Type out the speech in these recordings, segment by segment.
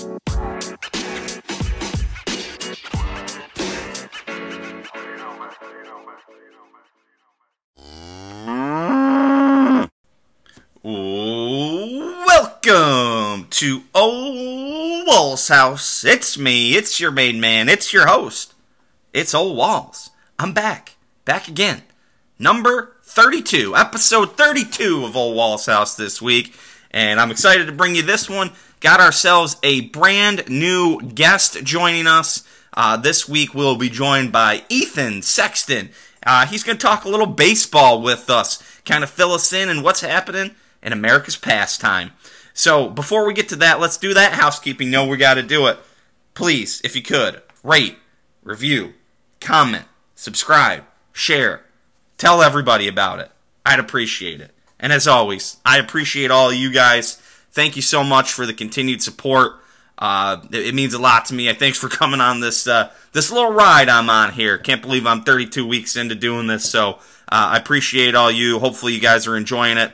Welcome to Ole Walls House. It's me, it's your main man, it's your host. It's Ole Walls. I'm back, back again. Number 32, episode 32 of Ole Walls House this week. And I'm excited to bring you this one. Got ourselves a brand new guest joining us. Uh, this week we'll be joined by Ethan Sexton. Uh, he's going to talk a little baseball with us, kind of fill us in and what's happening in America's pastime. So before we get to that, let's do that housekeeping. No, we got to do it. Please, if you could, rate, review, comment, subscribe, share, tell everybody about it. I'd appreciate it. And as always, I appreciate all you guys. Thank you so much for the continued support. Uh, it, it means a lot to me. Thanks for coming on this uh, this little ride I'm on here. Can't believe I'm 32 weeks into doing this. So uh, I appreciate all you. Hopefully you guys are enjoying it.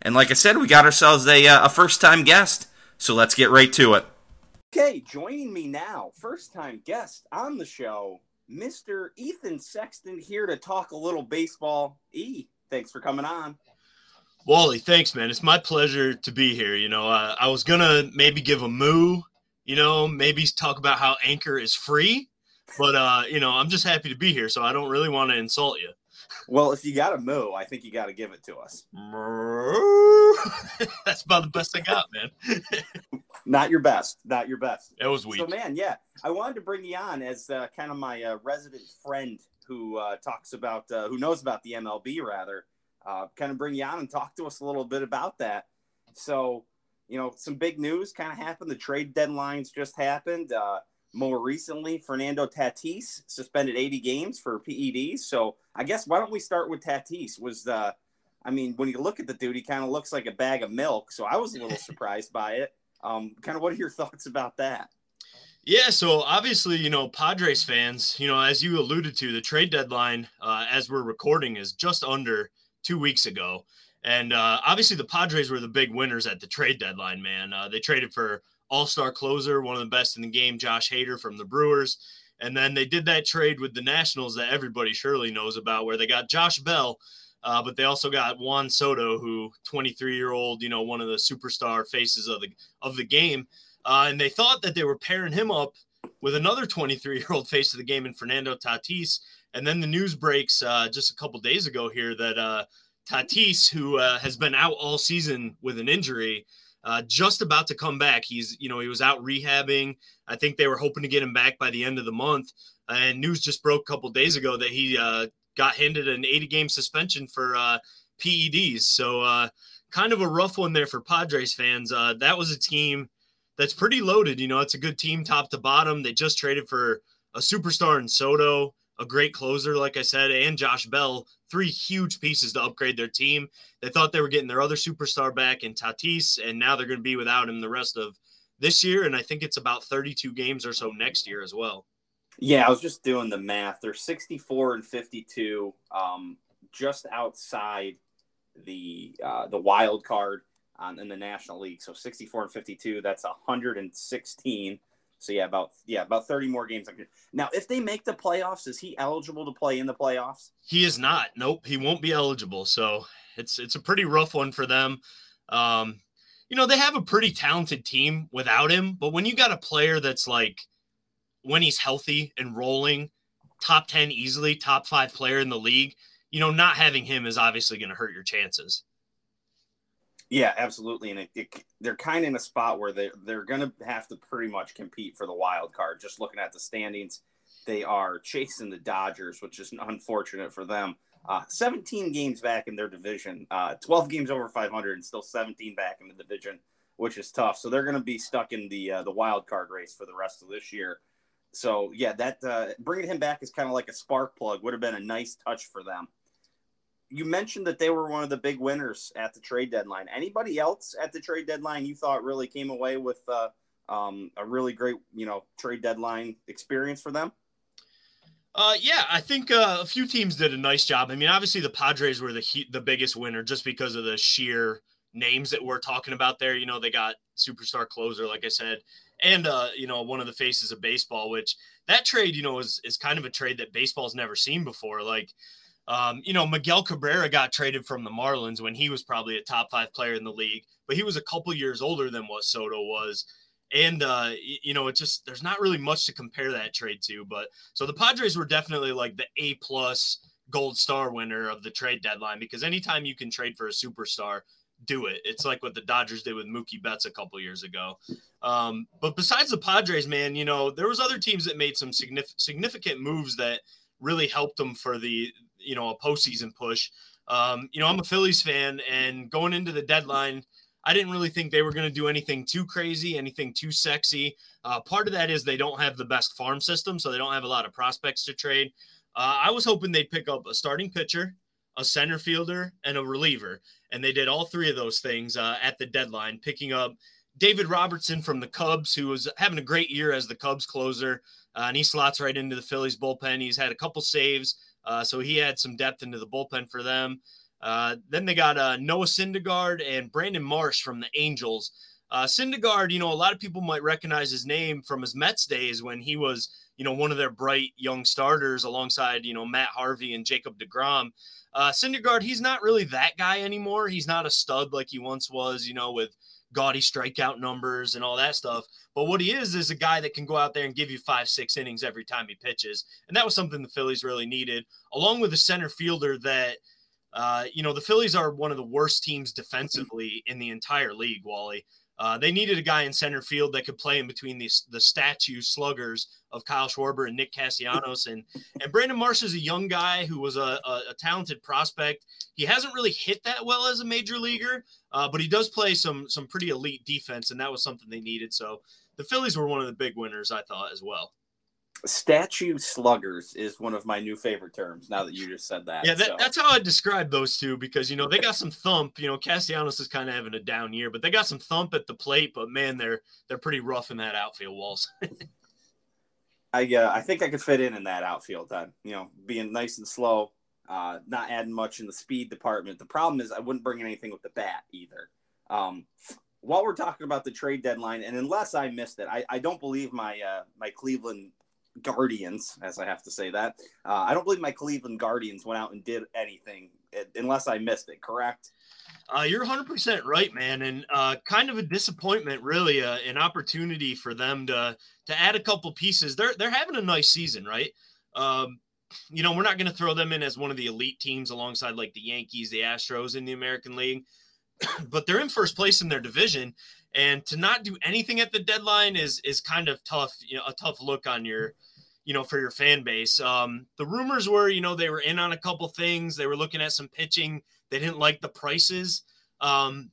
And like I said, we got ourselves a, uh, a first time guest. So let's get right to it. Okay, joining me now, first time guest on the show, Mr. Ethan Sexton here to talk a little baseball. E, thanks for coming on. Wally, thanks, man. It's my pleasure to be here. You know, uh, I was gonna maybe give a moo, you know, maybe talk about how Anchor is free, but uh, you know, I'm just happy to be here, so I don't really want to insult you. Well, if you got a moo, I think you got to give it to us. That's about the best I got, man. Not your best. Not your best. That was weak. So, man, yeah, I wanted to bring you on as uh, kind of my uh, resident friend who uh, talks about, uh, who knows about the MLB rather. Uh, kind of bring you on and talk to us a little bit about that. So, you know, some big news kind of happened. The trade deadlines just happened. Uh, more recently, Fernando Tatis suspended 80 games for PEDs. So I guess why don't we start with Tatis? Was uh, I mean, when you look at the dude, he kind of looks like a bag of milk. So I was a little surprised by it. Um, kind of what are your thoughts about that? Yeah, so obviously, you know, Padres fans, you know, as you alluded to, the trade deadline, uh, as we're recording, is just under two weeks ago. And uh, obviously, the Padres were the big winners at the trade deadline, man. Uh, they traded for all star closer, one of the best in the game, Josh Hader from the Brewers. And then they did that trade with the Nationals that everybody surely knows about, where they got Josh Bell, uh, but they also got Juan Soto, who 23 year old, you know, one of the superstar faces of the of the game. Uh, and they thought that they were pairing him up with another 23 year old face of the game in Fernando Tatis. And then the news breaks uh, just a couple days ago here that uh, Tatis, who uh, has been out all season with an injury, uh, just about to come back. He's, you know, he was out rehabbing. I think they were hoping to get him back by the end of the month. And news just broke a couple days ago that he uh, got handed an 80 game suspension for uh, PEDs. So, kind of a rough one there for Padres fans. That was a team that's pretty loaded. You know, it's a good team top to bottom. They just traded for a superstar in Soto, a great closer, like I said, and Josh Bell, three huge pieces to upgrade their team. They thought they were getting their other superstar back in Tatis, and now they're going to be without him the rest of this year. And I think it's about 32 games or so next year as well. Yeah, I was just doing the math. They're 64 and 52, um, just outside the uh, the wild card on, in the National League. So 64 and 52, that's 116. So yeah, about yeah, about 30 more games. Now, if they make the playoffs, is he eligible to play in the playoffs? He is not. Nope, he won't be eligible. So it's it's a pretty rough one for them. Um, you know, they have a pretty talented team without him, but when you got a player that's like when he's healthy and rolling, top 10 easily, top 5 player in the league, you know, not having him is obviously going to hurt your chances. Yeah, absolutely, and it, it, they're kind of in a spot where they they're going to have to pretty much compete for the wild card. Just looking at the standings, they are chasing the Dodgers, which is unfortunate for them. Uh, 17 games back in their division, uh, 12 games over 500, and still 17 back in the division, which is tough. So they're going to be stuck in the uh, the wild card race for the rest of this year. So yeah, that uh, bringing him back is kind of like a spark plug. Would have been a nice touch for them you mentioned that they were one of the big winners at the trade deadline. Anybody else at the trade deadline you thought really came away with uh, um, a really great, you know, trade deadline experience for them? Uh, yeah, I think uh, a few teams did a nice job. I mean, obviously the Padres were the the biggest winner just because of the sheer names that we're talking about there. You know, they got superstar closer, like I said, and uh, you know, one of the faces of baseball, which that trade, you know, is is kind of a trade that baseball's never seen before. Like, um, you know, Miguel Cabrera got traded from the Marlins when he was probably a top five player in the league, but he was a couple years older than what Soto was. And uh, you know, it just there's not really much to compare that trade to. But so the Padres were definitely like the A plus gold star winner of the trade deadline because anytime you can trade for a superstar, do it. It's like what the Dodgers did with Mookie Betts a couple years ago. Um, but besides the Padres, man, you know, there was other teams that made some significant moves that really helped them for the, you know, a postseason push. Um, you know, I'm a Phillies fan and going into the deadline, I didn't really think they were going to do anything too crazy, anything too sexy. Uh, part of that is they don't have the best farm system, so they don't have a lot of prospects to trade. Uh, I was hoping they'd pick up a starting pitcher, a center fielder, and a reliever. And they did all three of those things uh, at the deadline, picking up David Robertson from the Cubs, who was having a great year as the Cubs closer. Uh, and he slots right into the Phillies bullpen. He's had a couple saves, uh, so he had some depth into the bullpen for them. Uh, then they got uh, Noah Syndergaard and Brandon Marsh from the Angels. Uh, Syndergaard, you know, a lot of people might recognize his name from his Mets days when he was – you know, one of their bright young starters alongside, you know, Matt Harvey and Jacob DeGrom. Uh, Syndergaard, he's not really that guy anymore. He's not a stud like he once was, you know, with gaudy strikeout numbers and all that stuff. But what he is is a guy that can go out there and give you five, six innings every time he pitches. And that was something the Phillies really needed, along with a center fielder that, uh, you know, the Phillies are one of the worst teams defensively in the entire league, Wally. Uh, they needed a guy in center field that could play in between the the statue sluggers of Kyle Schwarber and Nick Castellanos. And and Brandon Marsh is a young guy who was a, a, a talented prospect. He hasn't really hit that well as a major leaguer, uh, but he does play some some pretty elite defense, and that was something they needed. So the Phillies were one of the big winners, I thought, as well statue sluggers is one of my new favorite terms now that you just said that. Yeah, that, so. that's how I describe those two because you know they got some thump. You know, Castellanos is kind of having a down year, but they got some thump at the plate. But man, they're they're pretty rough in that outfield walls. I uh, I think I could fit in in that outfield. Then you know, being nice and slow, uh, not adding much in the speed department. The problem is I wouldn't bring anything with the bat either. Um, while we're talking about the trade deadline, and unless I missed it, I, I don't believe my uh, my Cleveland Guardians, as I have to say that. Uh, I don't believe my Cleveland Guardians went out and did anything uh, unless I missed it, correct? Uh, you're 100% right, man. And uh, kind of a disappointment, really, uh, an opportunity for them to to add a couple pieces. They're, they're having a nice season, right? Um, you know, we're not going to throw them in as one of the elite teams alongside like the Yankees, the Astros in the American League, but they're in first place in their division and to not do anything at the deadline is is kind of tough you know a tough look on your you know for your fan base. Um the rumors were you know they were in on a couple things. They were looking at some pitching. They didn't like the prices. Um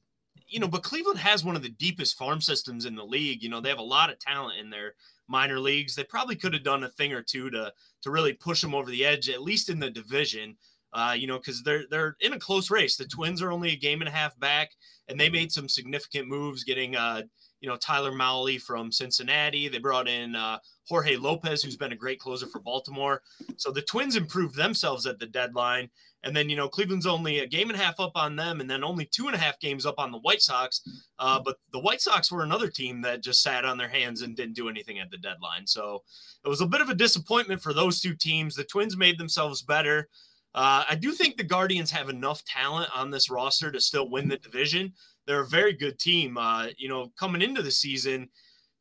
you know but cleveland has one of the deepest farm systems in the league. You know they have a lot of talent in their minor leagues. They probably could have done a thing or two to to really push them over the edge at least in the division uh, you know, because they're they're in a close race. The Twins are only a game and a half back, and they made some significant moves, getting uh, you know Tyler Mahle from Cincinnati. They brought in uh, Jorge Lopez, who's been a great closer for Baltimore. So the Twins improved themselves at the deadline, and then you know Cleveland's only a game and a half up on them, and then only two and a half games up on the White Sox. Uh, but the White Sox were another team that just sat on their hands and didn't do anything at the deadline. So it was a bit of a disappointment for those two teams. The Twins made themselves better. Uh, I do think the Guardians have enough talent on this roster to still win the division. They're a very good team. Uh, you know, coming into the season,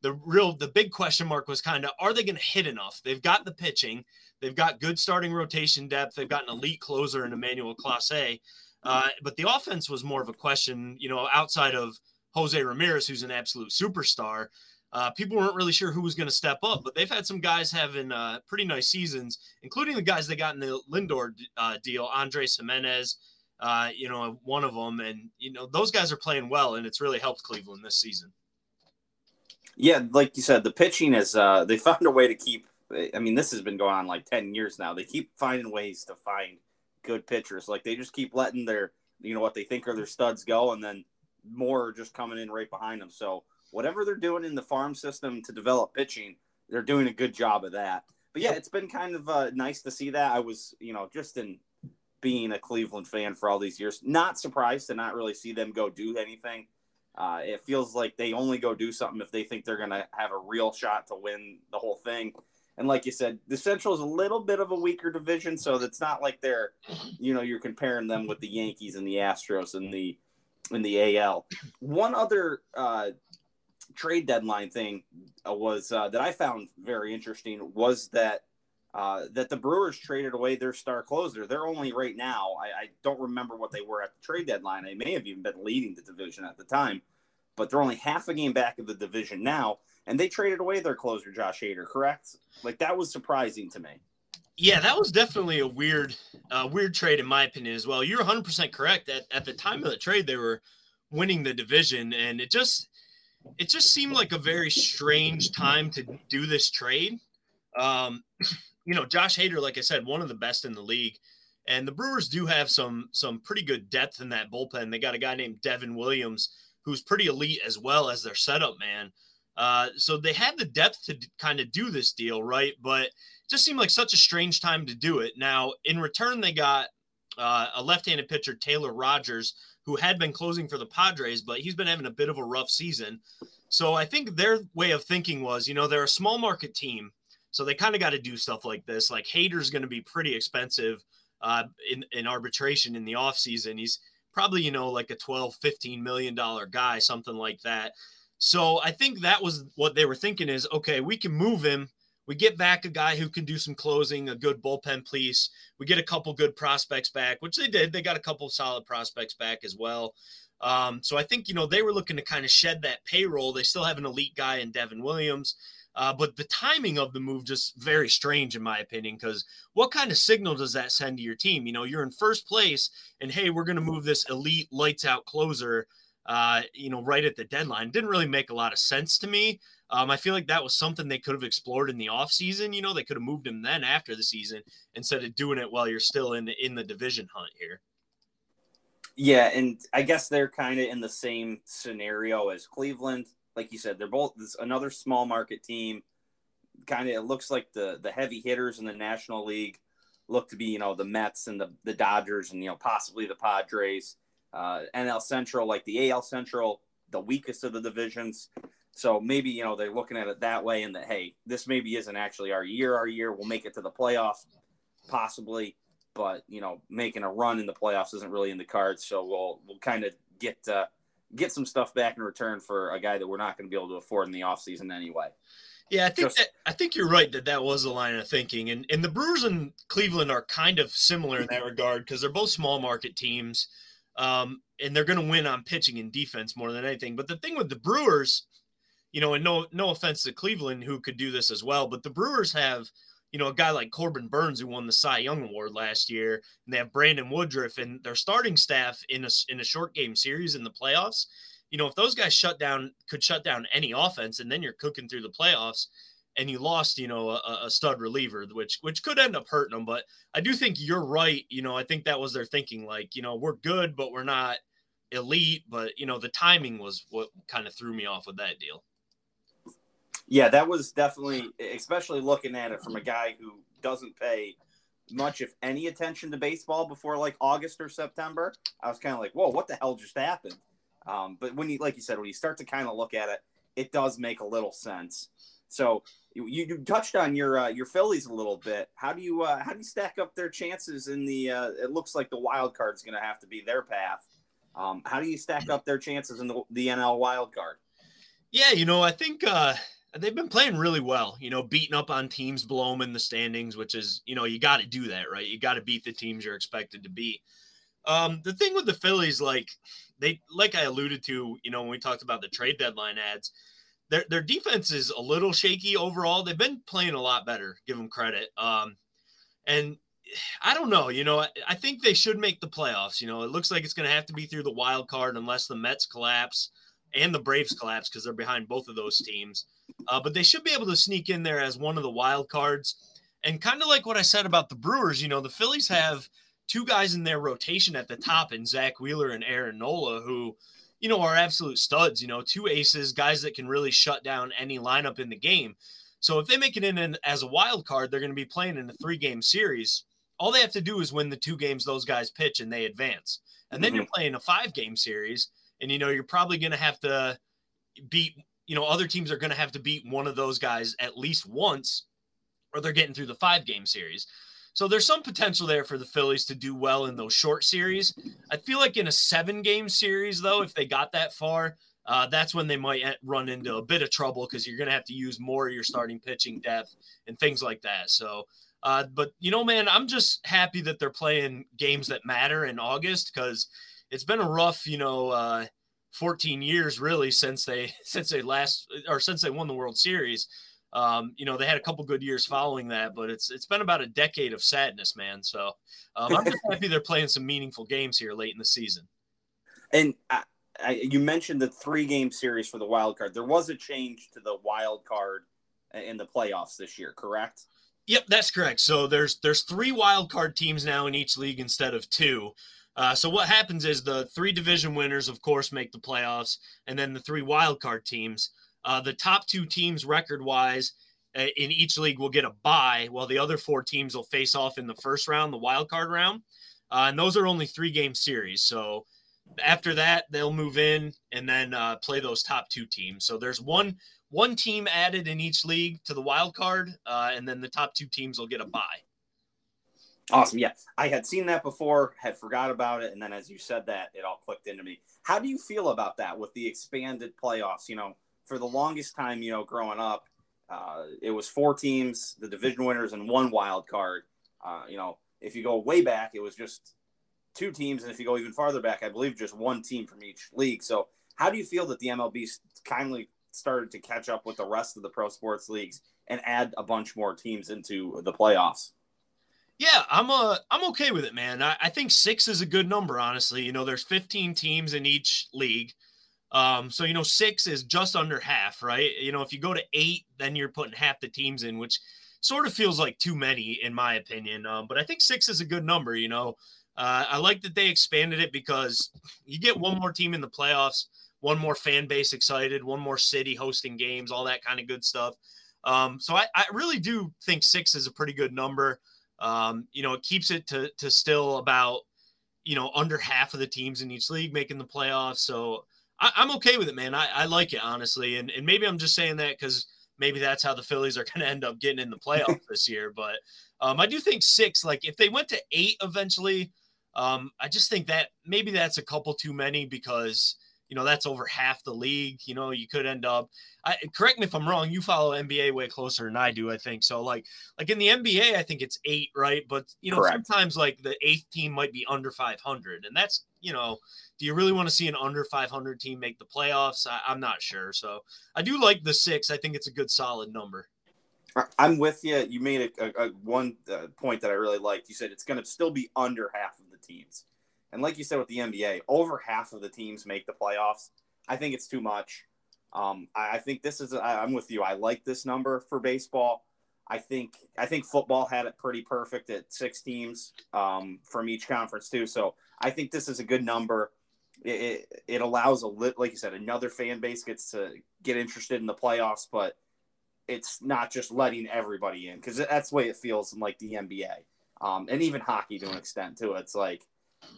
the real the big question mark was kind of are they going to hit enough? They've got the pitching, they've got good starting rotation depth, they've got an elite closer in Emmanuel Clase, uh, but the offense was more of a question. You know, outside of Jose Ramirez, who's an absolute superstar uh, people weren't really sure who was going to step up, but they've had some guys having uh, pretty nice seasons, including the guys they got in the Lindor uh, deal, Andres Gimenez, uh, you know, one of them. And, you know, those guys are playing well, and it's really helped Cleveland this season. Yeah, like you said, the pitching is, uh, they found a way to keep, I mean, this has been going on like 10 years now. They keep finding ways to find good pitchers. Like they just keep letting their, you know, what they think are their studs go, and then more are just coming in right behind them. So, whatever they're doing in the farm system to develop pitching, they're doing a good job of that. But yeah, it's been kind of uh, nice to see that. I was, you know, just in being a Cleveland fan for all these years, not surprised to not really see them go do anything. Uh, it feels like they only go do something if they think they're going to have a real shot to win the whole thing. And like you said, the Central is a little bit of a weaker division, so it's not like they're, you know, you're comparing them with the Yankees and the Astros and the in the AL. One other uh, trade deadline thing uh, was uh, that I found very interesting was that uh, that the Brewers traded away their star closer. They're only right now. I, I, don't remember what they were at the trade deadline. They may have even been leading the division at the time, but they're only half a game back of the division now, and they traded away their closer, Josh Hader. Correct? Like that was surprising to me. Yeah, that was definitely a weird, uh, weird trade in my opinion as well. You're 100 percent correct. At at the time of the trade, they were winning the division, and it just it just seemed like a very strange time to do this trade. Um, you know, Josh Hader, like I said, one of the best in the league. And the Brewers do have some some pretty good depth in that bullpen. They got a guy named Devin Williams, who's pretty elite as well as their setup man. Uh, so they had the depth to kind of do this deal, right? But just seemed like such a strange time to do it. Now, in return, they got uh, a left-handed pitcher, Taylor Rogers, who had been closing for the Padres, but he's been having a bit of a rough season. So I think their way of thinking was, you know, they're a small market team. So they kind of got to do stuff like this. Like Hader's going to be pretty expensive uh, in, in arbitration in the offseason. He's probably, you know, like a 12, 15 million dollar guy, something like that. So I think that was what they were thinking is okay, we can move him. We get back a guy who can do some closing, a good bullpen piece. We get a couple good prospects back, which they did. They got a couple solid prospects back as well. Um, so I think, you know, they were looking to kind of shed that payroll. They still have an elite guy in Devin Williams. Uh, but the timing of the move just very strange in my opinion because what kind of signal does that send to your team? You know, you're in first place, and hey, we're going to move this elite lights out closer. Uh, you know, right at the deadline didn't really make a lot of sense to me. Um, I feel like that was something they could have explored in the offseason. You know, they could have moved him then after the season instead of doing it while you're still in in the division hunt here. Yeah, and I guess they're kind of in the same scenario as Cleveland like you said, they're both another small market team. Kind of, it looks like the the heavy hitters in the National League look to be, you know, the Mets and the the Dodgers and you know possibly the Padres. Uh, NL Central, like the AL Central, the weakest of the divisions. So maybe you know they're looking at it that way, and that hey, this maybe isn't actually our year. Our year, we'll make it to the playoffs, possibly, but you know, making a run in the playoffs isn't really in the cards. So we'll we'll kind of get uh, get some stuff back in return for a guy that we're not going to be able to afford in the offseason anyway. Yeah, I think Just, that, I think you're right that that was the line of thinking, and and the Brewers and Cleveland are kind of similar in that regard because they're both small market teams, um, and they're going to win on pitching and defense more than anything. But the thing with the Brewers, you know, and no no offense to Cleveland who could do this as well, but the Brewers have you know, a guy like Corbin Burnes who won the Cy Young Award last year, and they have Brandon Woodruff and their starting staff in a in a short game series in the playoffs. You know, if those guys shut down could shut down any offense, and then you're cooking through the playoffs, and you lost, you know, a, a stud reliever, which which could end up hurting them. But I do think you're right. You know, I think that was their thinking. Like, you know, we're good, but we're not elite. But you know, the timing was what kind of threw me off with that deal. Yeah, that was definitely, especially looking at it from a guy who doesn't pay much, if any, attention to baseball before like August or September. I was kind of like, whoa, what the hell just happened? Um, but when you, like you said, when you start to kind of look at it, it does make a little sense. So you, you touched on your uh, your Phillies a little bit. How do you uh, how do you stack up their chances in the? Uh, it looks like the wild card is going to have to be their path. Um, how do you stack up their chances in the, the NL wild card? Yeah, you know, I think uh, they've been playing really well, you know, beating up on teams below them in the standings, which is, you know, you got to do that, right? You got to beat the teams you're expected to beat. Um, the thing with the Phillies, like they, like I alluded to, you know, when we talked about the trade deadline ads, their their defense is a little shaky overall. They've been playing a lot better, give them credit. Um, and I don't know, you know, I, I think they should make the playoffs. You know, it looks like it's going to have to be through the wild card unless the Mets collapse and the Braves collapse because they're behind both of those teams. Uh, but they should be able to sneak in there as one of the wild cards. And kind of like what I said about the Brewers, you know, the Phillies have two guys in their rotation at the top in Zack Wheeler and Aaron Nola, who, you know, are absolute studs, you know, two aces, guys that can really shut down any lineup in the game. So if they make it in as a wild card, they're going to be playing in a three game series. All they have to do is win the two games those guys pitch and they advance. And then mm-hmm. you're playing a five game series and you know you're probably going to have to beat. You know, other teams are going to have to beat one of those guys at least once, or they're getting through the five game series. So there's some potential there for the Phillies to do well in those short series. I feel like in a seven game series, though, if they got that far, uh, that's when they might run into a bit of trouble because you're going to have to use more of your starting pitching depth and things like that. So, uh, but you know, man, I'm just happy that they're playing games that matter in August because it's been a rough, you know, uh, 14 years really since they since they last or since they won the World Series. Um, you know, they had a couple good years following that, but it's it's been about a decade of sadness, man. So um, I'm just happy they're playing some meaningful games here late in the season. And I, I, you mentioned the three game series for the wild card. There was a change to the wild card in the playoffs this year, correct? Yep, that's correct. So there's there's three wild card teams now in each league instead of two. Uh, so what happens is the three division winners, of course, make the playoffs, and then the three wild card teams. Uh, the top two teams, record wise, uh, in each league will get a bye, while the other four teams will face off in the first round, the wild card round. Uh, and those are only three game series. So after that, they'll move in and then uh, play those top two teams. So there's one one team added in each league to the wild card, uh, and then the top two teams will get a bye. Awesome. Yeah, I had seen that before, had forgot about it, and then as you said that, it all clicked into me. How do you feel about that with the expanded playoffs? You know, for the longest time, you know, growing up, uh, it was four teams, the division winners, and one wild card. Uh, you know, if you go way back, it was just two teams, and if you go even farther back, I believe just one team from each league. So, how do you feel that the MLB kindly started to catch up with the rest of the pro sports leagues and add a bunch more teams into the playoffs? Yeah, I'm uh I'm okay with it, man. I, I think six is a good number, honestly. You know, there's 15 teams in each league. Um, so you know, six is just under half, right? You know, if you go to eight, then you're putting half the teams in, which sort of feels like too many, in my opinion. Um, but I think six is a good number. You know, uh, I like that they expanded it because you get one more team in the playoffs, one more fan base excited, one more city hosting games, all that kind of good stuff. Um, so I, I, really do think six is a pretty good number. Um, you know, it keeps it to, to still about, you know, under half of the teams in each league making the playoffs. So I, am okay with it, man. I, I like it, honestly. And, and maybe I'm just saying that because maybe that's how the Phillies are going to end up getting in the playoffs this year. But um, I do think six, like if they went to eight eventually, um, I just think that maybe that's a couple too many because you know that's over half the league. You know, you could end up. I, correct me if I'm wrong. You follow NBA way closer than I do. I think so. Like like in the NBA, I think it's eight, right? But you know, correct. sometimes like the eighth team might be under 500, and that's you know, do you really want to see an under 500 team make the playoffs? I, I'm not sure. So I do like the six. I think it's a good solid number. I'm with you. You made a, a, a one uh, point that I really liked. You said it's going to still be under half of the teams, and like you said with the NBA, over half of the teams make the playoffs. I think it's too much. Um, I, I, think this is. I, I'm with you. I like this number for baseball. I think I think football had it pretty perfect at six teams um, from each conference too. So I think this is a good number. It, it, it allows a lit, like you said, another fan base gets to get interested in the playoffs, but it's not just letting everybody in because that's the way it feels in like the NBA um, and even hockey to an extent too. It's like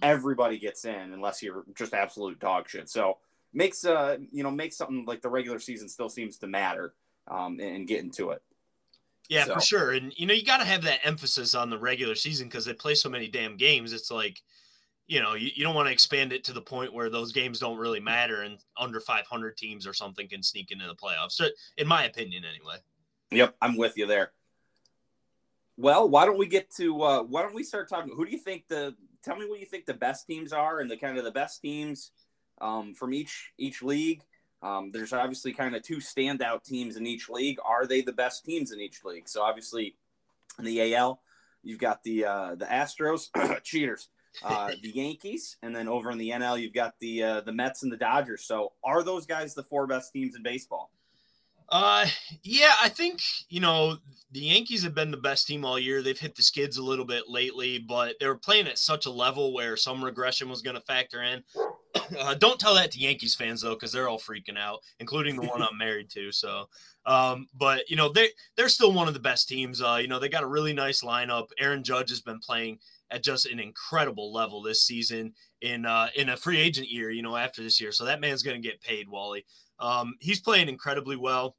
everybody gets in unless you're just absolute dog shit. So makes uh you know makes something like the regular season still seems to matter um, and, and get into it. Yeah, so. for sure. And you know you got to have that emphasis on the regular season because they play so many damn games. It's like you know, you, you don't want to expand it to the point where those games don't really matter and under 500 teams or something can sneak into the playoffs. So, in my opinion, anyway. Yep, I'm with you there. Well, why don't we get to uh, why don't we start talking? Who do you think the tell me what you think the best teams are and the kind of the best teams um, from each each league. Um, there's obviously kind of two standout teams in each league. Are they the best teams in each league? So obviously, in the AL, you've got the uh, the Astros, cheaters uh, the Yankees, and then over in the NL, you've got the uh, the Mets and the Dodgers. So, are those guys the four best teams in baseball? Uh, yeah, I think you know the Yankees have been the best team all year. They've hit the skids a little bit lately, but they were playing at such a level where some regression was going to factor in. uh, don't tell that to Yankees fans though, because they're all freaking out, including the one I'm married to. So, um, but you know they they're still one of the best teams. Uh, you know they got a really nice lineup. Aaron Judge has been playing at just an incredible level this season in uh, in a free agent year. You know after this year, so that man's going to get paid. Wally, um, he's playing incredibly well.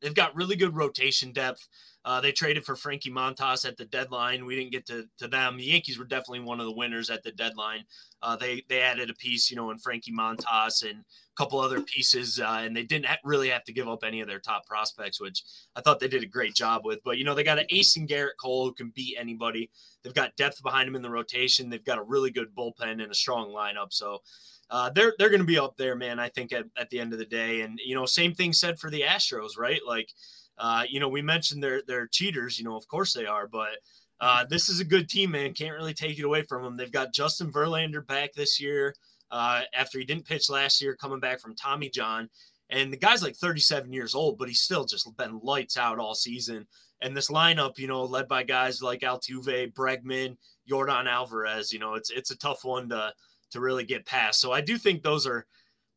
They've got really good rotation depth. Uh, they traded for Frankie Montas at the deadline. We didn't get to, to them. The Yankees were definitely one of the winners at the deadline. Uh, they they added a piece, you know, in Frankie Montas and a couple other pieces, uh, and they didn't really have to give up any of their top prospects, which I thought they did a great job with. But you know, they got an ace in Gerrit Cole who can beat anybody. They've got depth behind him in the rotation. They've got a really good bullpen and a strong lineup. So uh, they're they're going to be up there, man. I think at, at the end of the day, and you know, same thing said for the Astros, right? Like, uh, you know, we mentioned they're they're cheaters. You know, of course they are, but uh, this is a good team, man. Can't really take it away from them. They've got Justin Verlander back this year uh, after he didn't pitch last year, coming back from Tommy John. And the guy's like 37 years old, but he's still just been lights out all season. And this lineup, you know, led by guys like Altuve, Bregman, Jordan Alvarez, you know, it's it's a tough one to to really get past. So I do think those are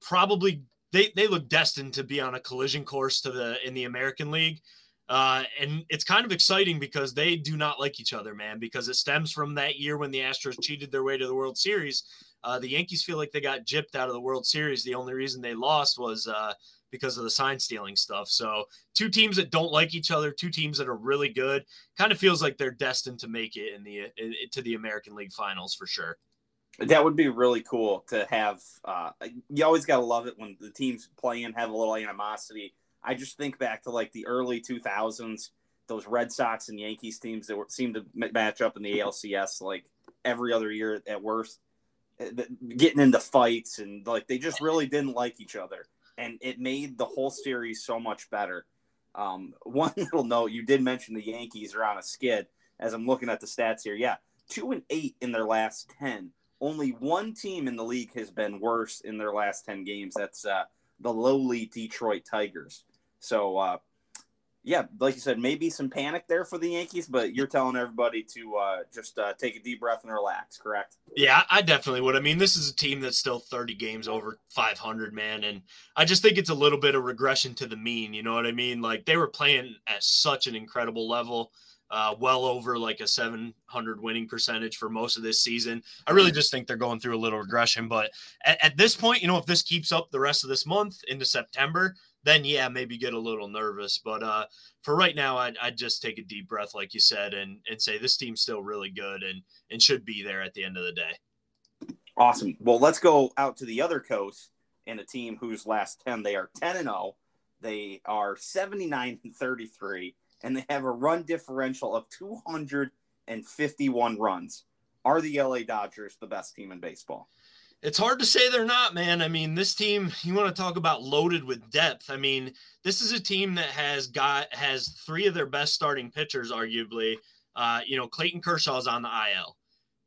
probably they they look destined to be on a collision course to the in the American League. Uh, and it's kind of exciting because they do not like each other, man, because it stems from that year when the Astros cheated their way to the World Series. Uh, the Yankees feel like they got gypped out of the World Series. The only reason they lost was uh, because of the sign stealing stuff. So, two teams that don't like each other, two teams that are really good, kind of feels like they're destined to make it in the in, to the American League Finals for sure. That would be really cool to have. Uh, you always got to love it when the teams playing have a little animosity. I just think back to like the early 2000s, those Red Sox and Yankees teams that were, seemed to match up in the ALCS like every other year at worst, eh, getting into fights and like they just really didn't like each other. And it made the whole series so much better. Um, one little note you did mention the Yankees are on a skid as I'm looking at the stats here. Yeah, two and eight in their last 10 only one team in the league has been worse in their last 10 games. That's uh, the lowly Detroit Tigers. So, uh, yeah, like you said, maybe some panic there for the Yankees, but you're telling everybody to uh, just uh, take a deep breath and relax, correct? Yeah, I definitely would. I mean, this is a team that's still 30 games over 500, man. And I just think it's a little bit of regression to the mean. You know what I mean? Like they were playing at such an incredible level uh, well over like a 700 winning percentage for most of this season. I really just think they're going through a little regression. But at, at, this point, you know, if this keeps up the rest of this month into September, then yeah, maybe get a little nervous. But uh, for right now, I'd, I'd just take a deep breath, like you said, and and say this team's still really good and and should be there at the end of the day. Awesome. Well, let's go out to the other coast and a team whose last 10 they are 10 and 0. They are 79 and 33 and they have a run differential of 251 runs. Are the LA Dodgers the best team in baseball? It's hard to say they're not, man. I mean, this team, you want to talk about loaded with depth. I mean, this is a team that has got has three of their best starting pitchers, arguably. Uh, you know, Clayton Kershaw's on the IL.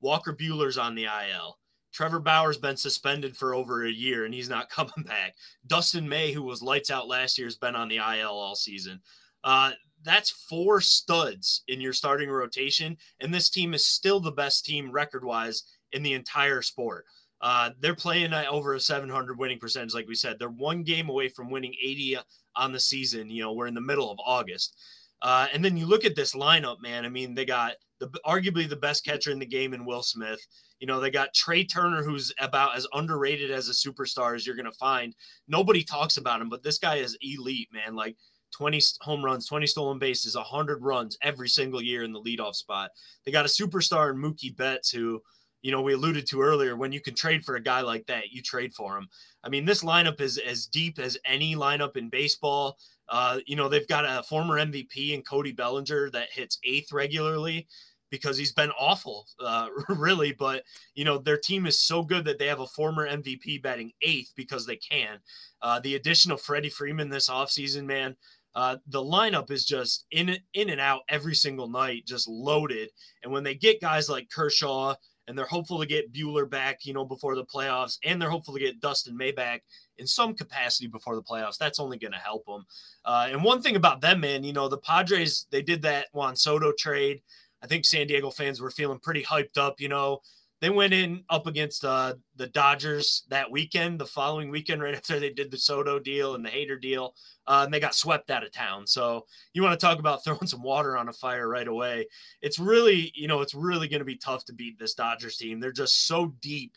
Walker Buehler's on the IL. Trevor Bauer's been suspended for over a year and he's not coming back. Dustin May, who was lights out last year, has been on the IL all season. Uh, that's four studs in your starting rotation, and this team is still the best team record wise in the entire sport. Uh, they're playing at over a 700 winning percentage, like we said. They're one game away from winning 80 on the season. You know, we're in the middle of August. Uh, and then you look at this lineup, man. I mean, they got the arguably the best catcher in the game in Will Smith. You know, they got Trea Turner, who's about as underrated as a superstar as you're going to find. Nobody talks about him, but this guy is elite, man. Like 20 home runs, 20 stolen bases, 100 runs every single year in the leadoff spot. They got a superstar in Mookie Betts who, you know, we alluded to earlier. When you can trade for a guy like that, you trade for him. I mean, this lineup is as deep as any lineup in baseball. Uh, you know, they've got a former MVP in Cody Bellinger that hits eighth regularly because he's been awful, uh, really. But you know, their team is so good that they have a former MVP batting eighth because they can. Uh, the addition of Freddie Freeman this offseason, man, uh, the lineup is just in in and out every single night, just loaded. And when they get guys like Kershaw, and they're hopeful to get Buehler back, you know, before the playoffs, and they're hopeful to get Dustin May back in some capacity before the playoffs. That's only going to help them. Uh, and one thing about them, man, you know, the Padres they did that Juan Soto trade. I think San Diego fans were feeling pretty hyped up. You know, They went in up against uh, the Dodgers that weekend, the following weekend, right after they did the Soto deal and the Hader deal, uh, and they got swept out of town. So you want to talk about throwing some water on a fire right away? It's really, you know, it's really going to be tough to beat this Dodgers team. They're just so deep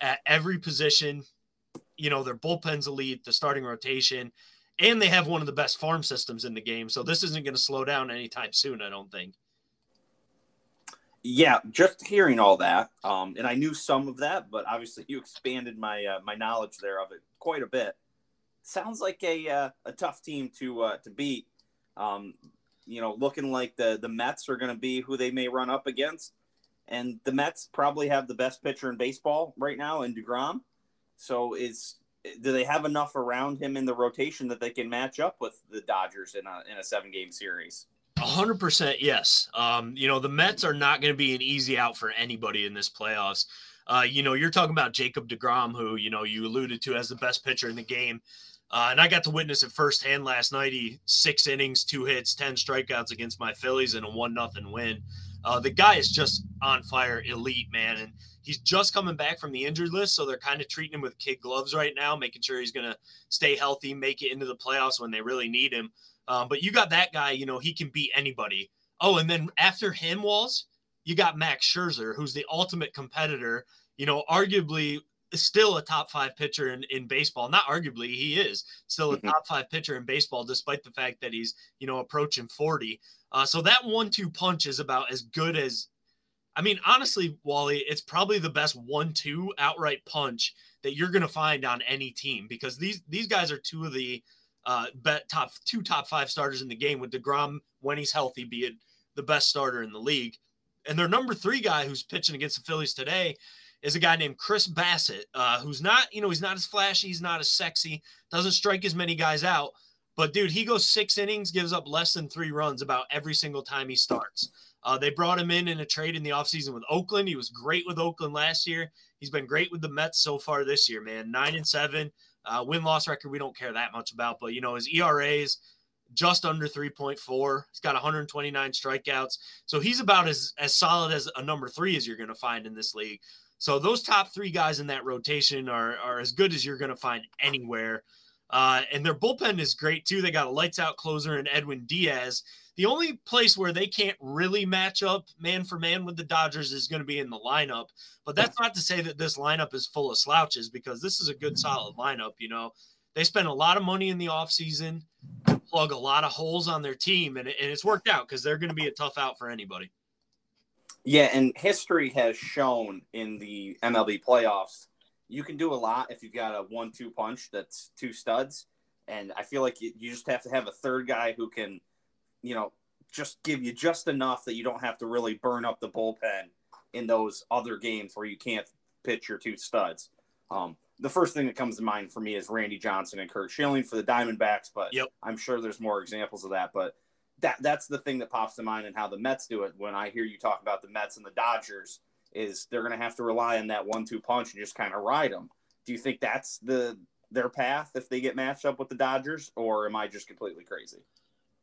at every position. You know, their bullpen's elite, the starting rotation, and they have one of the best farm systems in the game. So this isn't going to slow down anytime soon, I don't think. Yeah, just hearing all that, um, and I knew some of that, but obviously you expanded my uh, my knowledge there of it quite a bit. Sounds like a uh, a tough team to uh, to beat. Um, you know, looking like the the Mets are going to be who they may run up against, and the Mets probably have the best pitcher in baseball right now in Degrom. So is do they have enough around him in the rotation that they can match up with the Dodgers in a in a seven game series? Hundred percent, yes. Um, you know, the Mets are not going to be an easy out for anybody in this playoffs. Uh, you know, you're talking about Jacob DeGrom, who, you know, you alluded to as the best pitcher in the game. Uh, and I got to witness it firsthand last night. He six innings, two hits, 10 strikeouts against my Phillies in a one nothing win. Uh, the guy is just on fire, elite, man. And he's just coming back from the injured list. So they're kind of treating him with kid gloves right now, making sure he's going to stay healthy, make it into the playoffs when they really need him. Um, but you got that guy, you know, he can beat anybody. Oh, and then after him, Walls, you got Max Scherzer, who's the ultimate competitor, you know, arguably still a top five pitcher in, in baseball. Not arguably, he is still a mm-hmm. top five pitcher in baseball, despite the fact that he's, you know, approaching 40. Uh, so that one two punch is about as good as, I mean, honestly, Wally, it's probably the best one two outright punch that you're going to find on any team because these these guys are two of the uh, bet top two top five starters in the game with Degrom when he's healthy, be it the best starter in the league. And their number three guy who's pitching against the Phillies today is a guy named Chris Bassitt, uh, who's not, you know, he's not as flashy, he's not as sexy, doesn't strike as many guys out. But dude, he goes six innings, gives up less than three runs about every single time he starts. Uh, they brought him in in a trade in the offseason with Oakland. He was great with Oakland last year. He's been great with the Mets so far this year, man. Nine and seven. Uh, win loss record, we don't care that much about, but you know, his ERAs just under 3.4. He's got 129 strikeouts. So he's about as, as solid as a number three as you're going to find in this league. So those top three guys in that rotation are, are as good as you're going to find anywhere. Uh, and their bullpen is great too. They got a lights out closer in Edwin Diaz. The only place where they can't really match up man for man with the Dodgers is going to be in the lineup. But that's not to say that this lineup is full of slouches because this is a good, solid lineup. You know, they spent a lot of money in the offseason to plug a lot of holes on their team, and, and it's worked out because they're going to be a tough out for anybody. Yeah, and history has shown in the MLB playoffs you can do a lot if you've got a one-two punch that's two studs, and I feel like you, you just have to have a third guy who can, you know, just give you just enough that you don't have to really burn up the bullpen in those other games where you can't pitch your two studs. Um, the first thing that comes to mind for me is Randy Johnson and Curt Schilling for the Diamondbacks, but yep. I'm sure there's more examples of that. But that that's the thing that pops to mind and how the Mets do it. When I hear you talk about the Mets and the Dodgers, is they're going to have to rely on that one-two punch and just kind of ride them. Do you think that's the their path if they get matched up with the Dodgers, or am I just completely crazy?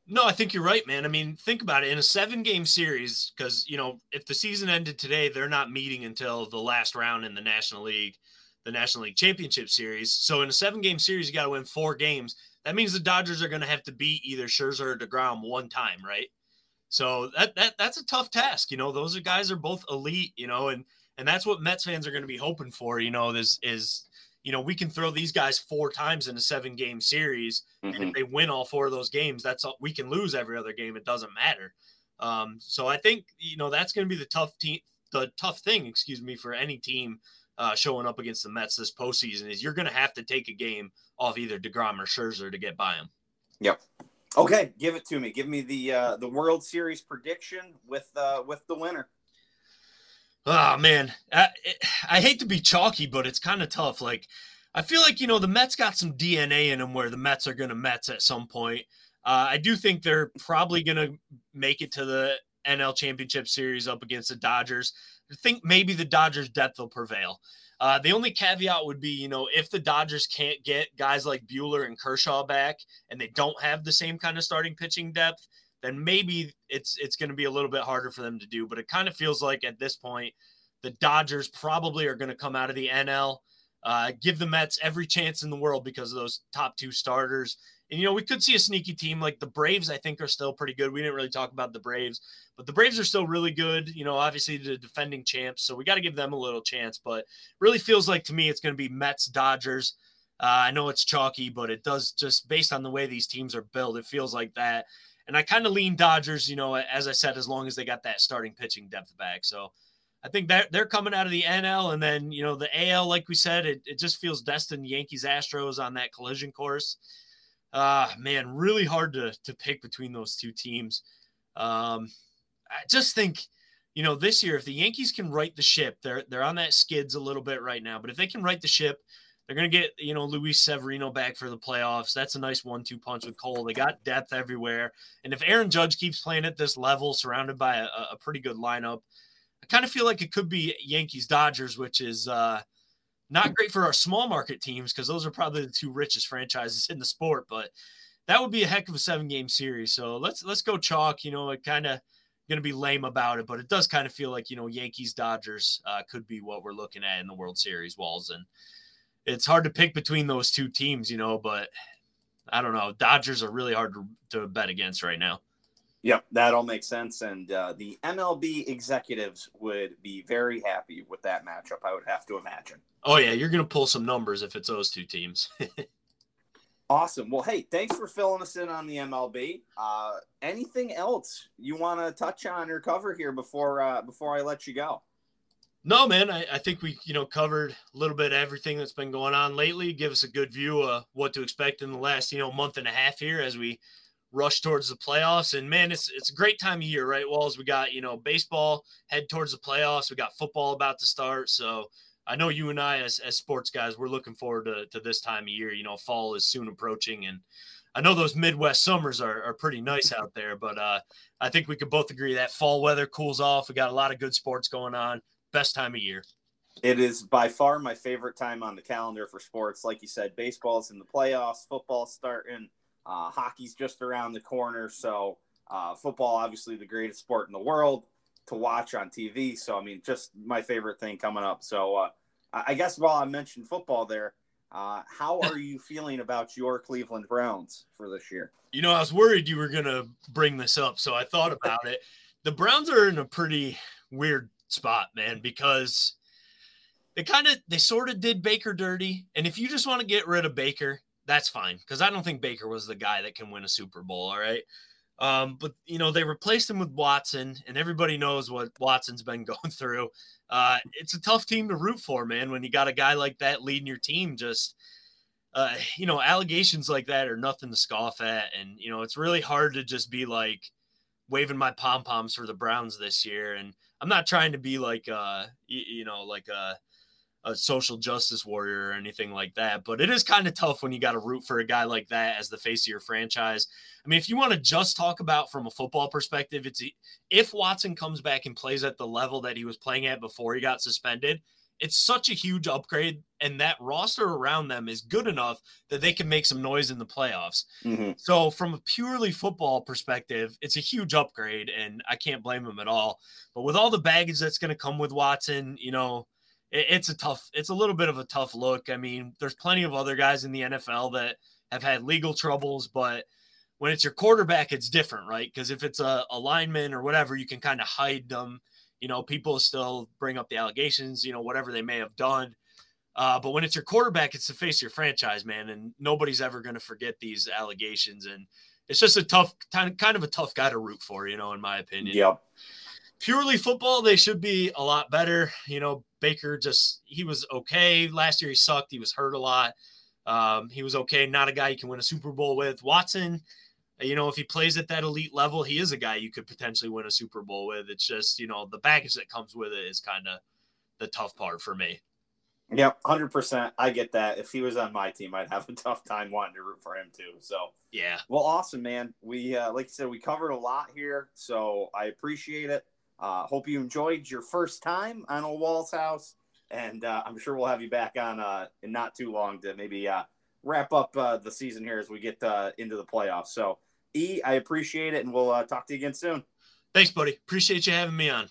No, I think you're right, man. I mean, think about it in a seven game series, because, you know, if the season ended today, they're not meeting until the last round in the National League, the National League Championship Series. So in a seven game series, you got to win four games. That means the Dodgers are going to have to beat either Scherzer or DeGrom one time, right? So that, that that's a tough task. You know, those are guys are both elite, you know, and and that's what Mets fans are going to be hoping for, you know, this is you know, we can throw these guys four times in a seven game series. Mm-hmm. And if mm-hmm. they win all four of those games, that's all we can lose every other game. It doesn't matter. Um, so I think, you know, that's going to be the tough team, the tough thing, excuse me, for any team uh, showing up against the Mets this postseason is you're going to have to take a game off either DeGrom or Scherzer to get by them. Yep. Okay, give it to me. Give me the uh, the World Series prediction with uh, with the winner. Oh man, I, I hate to be chalky, but it's kind of tough. Like, I feel like you know the Mets got some DNA in them where the Mets are going to Mets at some point. Uh, I do think they're probably going to make it to the NL Championship Series up against the Dodgers. I think maybe the Dodgers' depth will prevail. Uh, the only caveat would be, you know, if the Dodgers can't get guys like Buehler and Kershaw back, and they don't have the same kind of starting pitching depth, then maybe it's it's going to be a little bit harder for them to do. But it kind of feels like at this point, the Dodgers probably are going to come out of the NL. Uh, give the Mets every chance in the world because of those top two starters. And, you know, we could see a sneaky team like the Braves, I think, are still pretty good. We didn't really talk about the Braves, but the Braves are still really good. You know, obviously the defending champs. So we got to give them a little chance. But really feels like to me it's going to be Mets, Dodgers. Uh, I know it's chalky, but it does just based on the way these teams are built, it feels like that. And I kind of lean Dodgers, you know, as I said, as long as they got that starting pitching depth back. So I think that they're coming out of the NL and then, you know, the AL, like we said, it, it just feels destined Yankees Astros on that collision course. Uh, man, really hard to, to pick between those two teams. Um, I just think, you know, this year, if the Yankees can right the ship, they're, they're on that skids a little bit right now, but if they can right the ship, they're going to get, you know, Luis Severino back for the playoffs. That's a nice one two punch with Cole. They got depth everywhere. And if Aaron Judge keeps playing at this level, surrounded by a, a pretty good lineup, I kind of feel like it could be Yankees Dodgers, which is uh, not great for our small market teams because those are probably the two richest franchises in the sport. But that would be a heck of a seven game series. So let's let's go chalk. You know, it kind of going to be lame about it, but it does kind of feel like you know Yankees Dodgers uh, could be what we're looking at in the World Series walls, and it's hard to pick between those two teams, you know. But I don't know, Dodgers are really hard to, to bet against right now. Yep, that all makes sense, and uh, the MLB executives would be very happy with that matchup. I would have to imagine. Oh yeah, you're going to pull some numbers if it's those two teams. awesome. Well, hey, thanks for filling us in on the MLB. Uh, anything else you want to touch on or cover here before uh, before I let you go? No, man, I, I, think we, you know, covered a little bit of everything that's been going on lately. Give us a good view of what to expect in the last, you know, month and a half here as we rush towards the playoffs. And man, it's it's a great time of year, right? Walls, we got you know baseball head towards the playoffs. We got football about to start. So I know you and I, as, as sports guys, we're looking forward to, to this time of year. You know, fall is soon approaching, and I know those Midwest summers are, are pretty nice out there. But uh, I think we could both agree that fall weather cools off. We got a lot of good sports going on. Best time of year. It is by far my favorite time on the calendar for sports. Like you said, baseball's in the playoffs, football's starting uh, hockey's just around the corner. So, uh, football, obviously, the greatest sport in the world to watch on TV. So, I mean, just my favorite thing coming up. So, uh, I guess while I mentioned football there, uh, how are you feeling about your Cleveland Browns for this year? You know, I was worried you were going to bring this up. So, I thought about it. The Browns are in a pretty weird spot, man, because they kind of they sort of did Baker dirty. And if you just want to get rid of Baker, that's fine because I don't think Baker was the guy that can win a Super Bowl. All right. Um, but you know, they replaced him with Watson, and everybody knows what Watson's been going through. Uh, it's a tough team to root for, man, when you got a guy like that leading your team. Just uh, you know, allegations like that are nothing to scoff at. And, you know, it's really hard to just be like waving my pom poms for the Browns this year. And I'm not trying to be like, uh, you, know, like, uh, a social justice warrior or anything like that. But it is kind of tough when you got to root for a guy like that as the face of your franchise. I mean, if you want to just talk about from a football perspective, it's if Watson comes back and plays at the level that he was playing at before he got suspended, it's such a huge upgrade, and that roster around them is good enough that they can make some noise in the playoffs. Mm-hmm. So, from a purely football perspective, it's a huge upgrade, and I can't blame them at all. But with all the baggage that's going to come with Watson, you know, it's a tough, it's a little bit of a tough look. I mean, there's plenty of other guys in the NFL that have had legal troubles, but when it's your quarterback, it's different, right? Because if it's a, a lineman or whatever, you can kind of hide them. You know, people still bring up the allegations, you know, whatever they may have done. Uh, but when it's your quarterback, it's the face of your franchise, man, and nobody's ever going to forget these allegations. And it's just a tough, kind of a tough guy to root for, you know, in my opinion. Yep purely football, they should be a lot better. You know, Baker just he was okay last year. He sucked. He was hurt a lot. Um, he was okay. Not a guy you can win a Super Bowl with. Watson, you know, if he plays at that elite level, he is a guy you could potentially win a Super Bowl with. It's just you know the baggage that comes with it is kind of the tough part for me. Yeah, hundred percent. I get that. If he was on my team, I'd have a tough time wanting to root for him too. So yeah. Well, awesome, man. We uh, like you said, we covered a lot here, so I appreciate it. Uh, hope you enjoyed your first time on Ole Walls' house, and uh, I'm sure we'll have you back on uh, in not too long to maybe uh, wrap up uh, the season here as we get uh, into the playoffs. So, E, I appreciate it, and we'll uh, talk to you again soon. Thanks, buddy. Appreciate you having me on.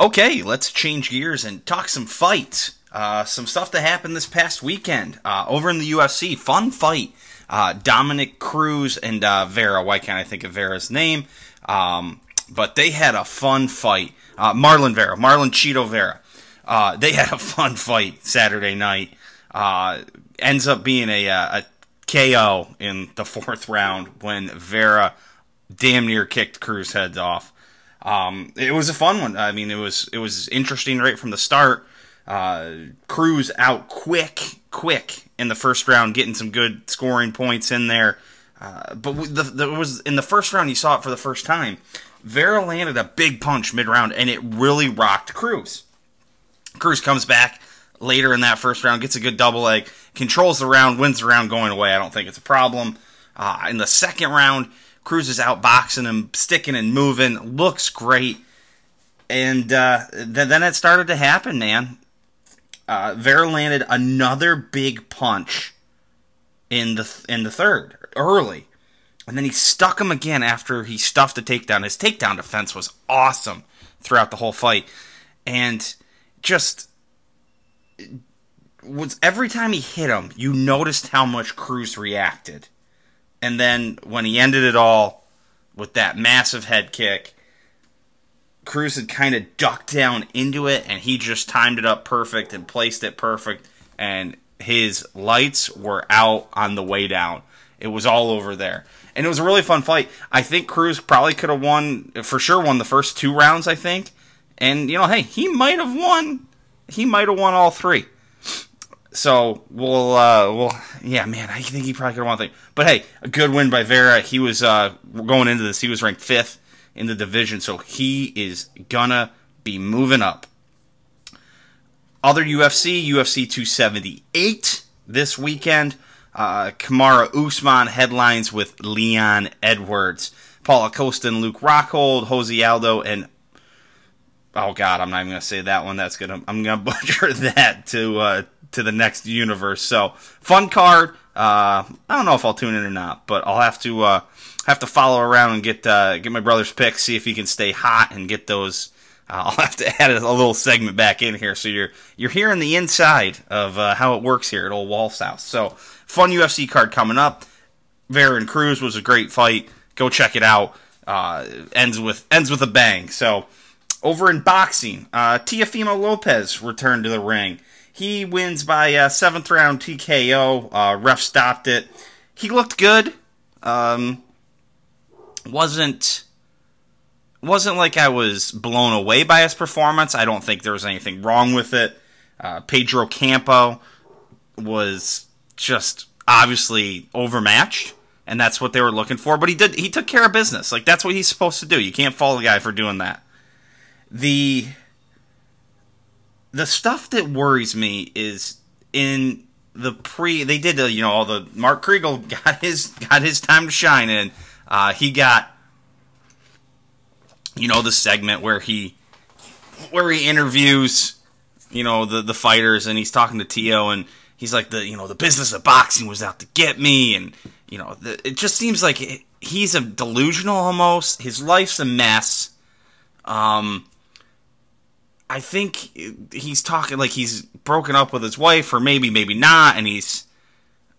Okay, let's change gears and talk some fights. Uh, some stuff that happened this past weekend uh, over in the UFC. Fun fight. Uh, Dominick Cruz and uh, Vera. Why can't I think of Vera's name? Um, but they had a fun fight. Uh, Marlon Vera, Marlon Cheeto Vera. Uh, they had a fun fight Saturday night. ends up being a, a KO in the fourth round when Vera damn near kicked Cruz heads off. Um, it was a fun one. I mean, it was it was interesting right from the start. Uh, Cruz out quick, quick in the first round, getting some good scoring points in there. Uh, but the, the was in the first round, you saw it for the first time. Vera landed a big punch mid round, and it really rocked Cruz. Cruz comes back later in that first round, gets a good double leg, controls the round, wins the round going away. I don't think it's a problem. Uh, in the second round, Cruz is out boxing him, sticking and moving, looks great. And uh, th- then it started to happen, man. Uh, Vera landed another big punch in the th- in the third early, and then he stuck him again after he stuffed the takedown. His takedown defense was awesome throughout the whole fight, and just was every time he hit him, you noticed how much Cruz reacted. And then when he ended it all with that massive head kick, Cruz had kind of ducked down into it and he just timed it up perfect and placed it perfect. And his lights were out on the way down. It was all over there. And it was a really fun fight. I think Cruz probably could have won, for sure, won the first two rounds, I think. And, you know, hey, he might have won. He might have won all three. So we'll, uh, we'll, yeah, man, I think he probably could have won thing. But hey, a good win by Vera. He was uh, going into this. He was ranked fifth in the division, so he is gonna be moving up. Other UFC, UFC 278 this weekend. Uh, Kamaru Usman headlines with Leon Edwards, Paulo Costa and Luke Rockhold, Jose Aldo and oh god, I'm not even gonna say that one. That's gonna I'm gonna butcher that to uh, to the next universe. So fun card. Uh, I don't know if I'll tune in or not, but I'll have to uh, have to follow around and get uh, get my brother's picks, see if he can stay hot and get those. Uh, I'll have to add a, little segment back in here, so you're you're hearing the inside of uh, how it works here at Ole Walls House. So fun UFC card coming up. Vera and Cruz was a great fight. Go check it out. Uh, ends with ends with a bang. So over in boxing, uh, Teofimo Lopez returned to the ring. He wins by a seventh round TKO. Uh, ref stopped it. He looked good. Um, wasn't wasn't like I was blown away by his performance. I don't think there was anything wrong with it. Uh, Pedro Campo was just obviously overmatched, and that's what they were looking for. But he did he took care of business. Like that's what he's supposed to do. You can't fault a guy for doing that. The the stuff that worries me is in the pre they did the you know all the Mark Kriegel got his got his time to shine and uh, he got you know the segment where he where he interviews you know the the fighters and he's talking to Tio and he's like the you know the business of boxing was out to get me and you know the, it just seems like he's a delusional almost. His life's a mess. Um I think he's talking like he's broken up with his wife, or maybe, maybe not, and he's,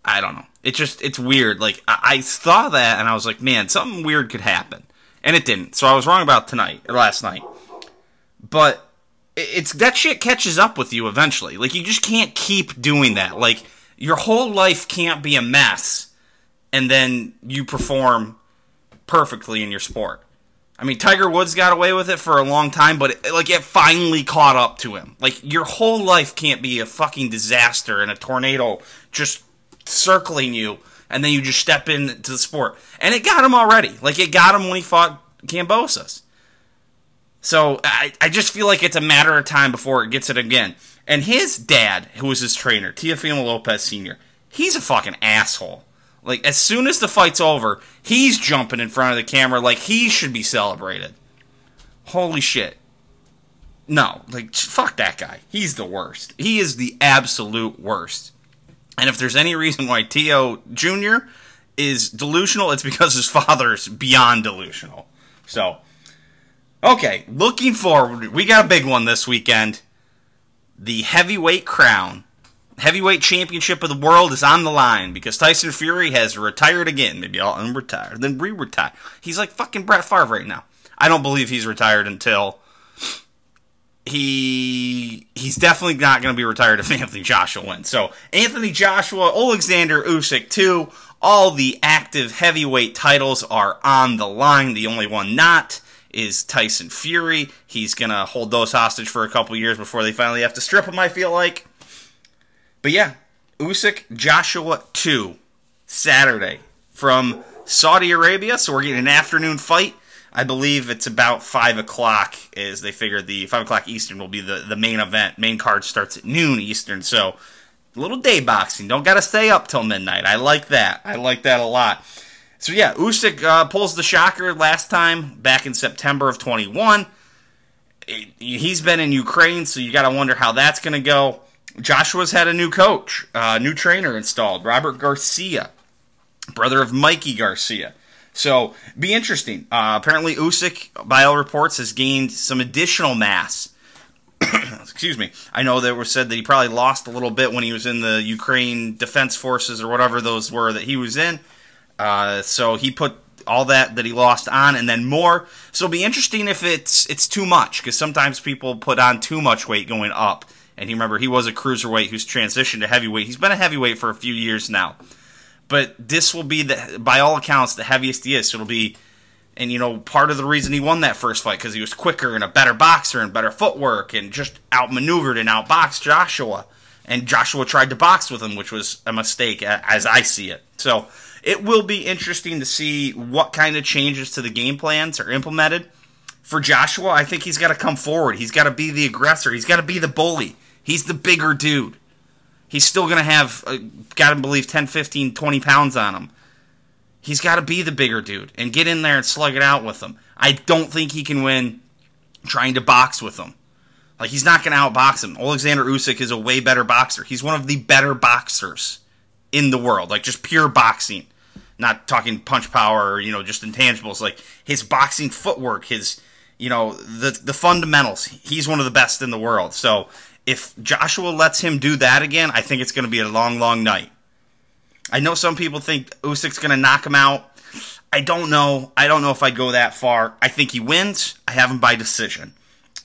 I don't know. It just, it's weird. Like, I, I saw that, and I was like, man, something weird could happen. And it didn't. So I was wrong about tonight, or last night. But it's, that shit catches up with you eventually. Like, you just can't keep doing that. Like, your whole life can't be a mess, and then you perform perfectly in your sport. I mean, Tiger Woods got away with it for a long time, but it, like it finally caught up to him. Like your whole life can't be a fucking disaster and a tornado just circling you, and then you just step into the sport. And it got him already. Like it got him when he fought Kambosos. So I, I just feel like it's a matter of time before it gets it again. And his dad, who was his trainer, Teofimo Lopez Sr., he's a fucking asshole. Like as soon as the fight's over, he's jumping in front of the camera like he should be celebrated. Holy shit. No, like fuck that guy. He's the worst. He is the absolute worst. And if there's any reason why Tio Jr. is delusional, it's because his father's beyond delusional. So, Okay, looking forward, we got a big one this weekend. The heavyweight crown, heavyweight championship of the world is on the line because Tyson Fury has retired again. Maybe I'll unretire, then re-retire. He's like fucking Brett Favre right now. I don't believe he's retired until he he's definitely not going to be retired if Anthony Joshua wins. So Anthony Joshua, Alexander Usyk too. All the active heavyweight titles are on the line. The only one not is Tyson Fury. He's going to hold those hostage for a couple years before they finally have to strip him, I feel like. But yeah, Usyk Joshua 2, Saturday from Saudi Arabia. So we're getting an afternoon fight. I believe it's about 5 o'clock, as they figure the 5 o'clock Eastern will be the, the main event. Main card starts at noon Eastern. So a little day boxing. Don't got to stay up till midnight. I like that. I like that a lot. So yeah, Usyk uh, pulls the shocker last time back in September of 21. He's been in Ukraine, so you got to wonder how that's to go. Joshua's had a new coach, uh, new trainer installed, Robert Garcia, brother of Mikey Garcia. So be interesting. Uh, apparently, Usyk, by all reports, has gained some additional mass. Excuse me. I know there was said that he probably lost a little bit when he was in the Ukraine Defense Forces or whatever those were that he was in. Uh, so he put all that that he lost on and then more. So it'll be interesting if it's it's too much because sometimes people put on too much weight going up. And he remember he was a cruiserweight who's transitioned to heavyweight. He's been a heavyweight for a few years now. But this will be the by all accounts the heaviest he is. So it'll be and you know part of the reason he won that first fight because he was quicker and a better boxer and better footwork and just outmaneuvered and outboxed Joshua. And Joshua tried to box with him, which was a mistake as I see it. So it will be interesting to see what kind of changes to the game plans are implemented. For Joshua, I think he's got to come forward. He's got to be the aggressor. He's got to be the bully. He's the bigger dude. He's still going to have, uh, got to believe, 10, 15, 20 pounds on him. He's got to be the bigger dude and get in there and slug it out with him. I don't think he can win trying to box with him. Like, he's not going to outbox him. Alexander Usyk is a way better boxer. He's one of the better boxers in the world, like just pure boxing. Not talking punch power or, you know, just intangibles. Like his boxing footwork, his, you know, the the fundamentals. He's one of the best in the world. So if Joshua lets him do that again, I think it's going to be a long, long night. I know some people think Usyk's going to knock him out. I don't know. I don't know if I'd go that far. I think he wins. I have him by decision.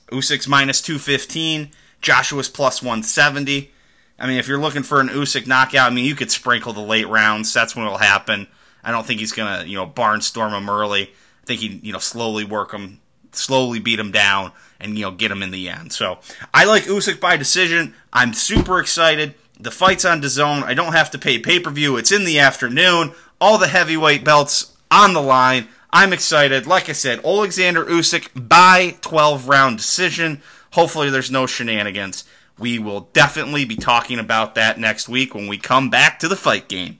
Usyk's minus 215. Joshua's plus 170. I mean, if you're looking for an Usyk knockout, I mean, you could sprinkle the late rounds. That's when it'll happen. I don't think he's gonna, you know, barnstorm him early. I think he, you know, slowly work him, slowly beat him down, and you know, get him in the end. So I like Usyk by decision. I'm super excited. The fight's on DAZN. I don't have to pay pay per view. It's in the afternoon. All the heavyweight belts on the line. I'm excited. Like I said, Alexander Usyk by 12 round decision. Hopefully, there's no shenanigans. We will definitely be talking about that next week when we come back to the fight game.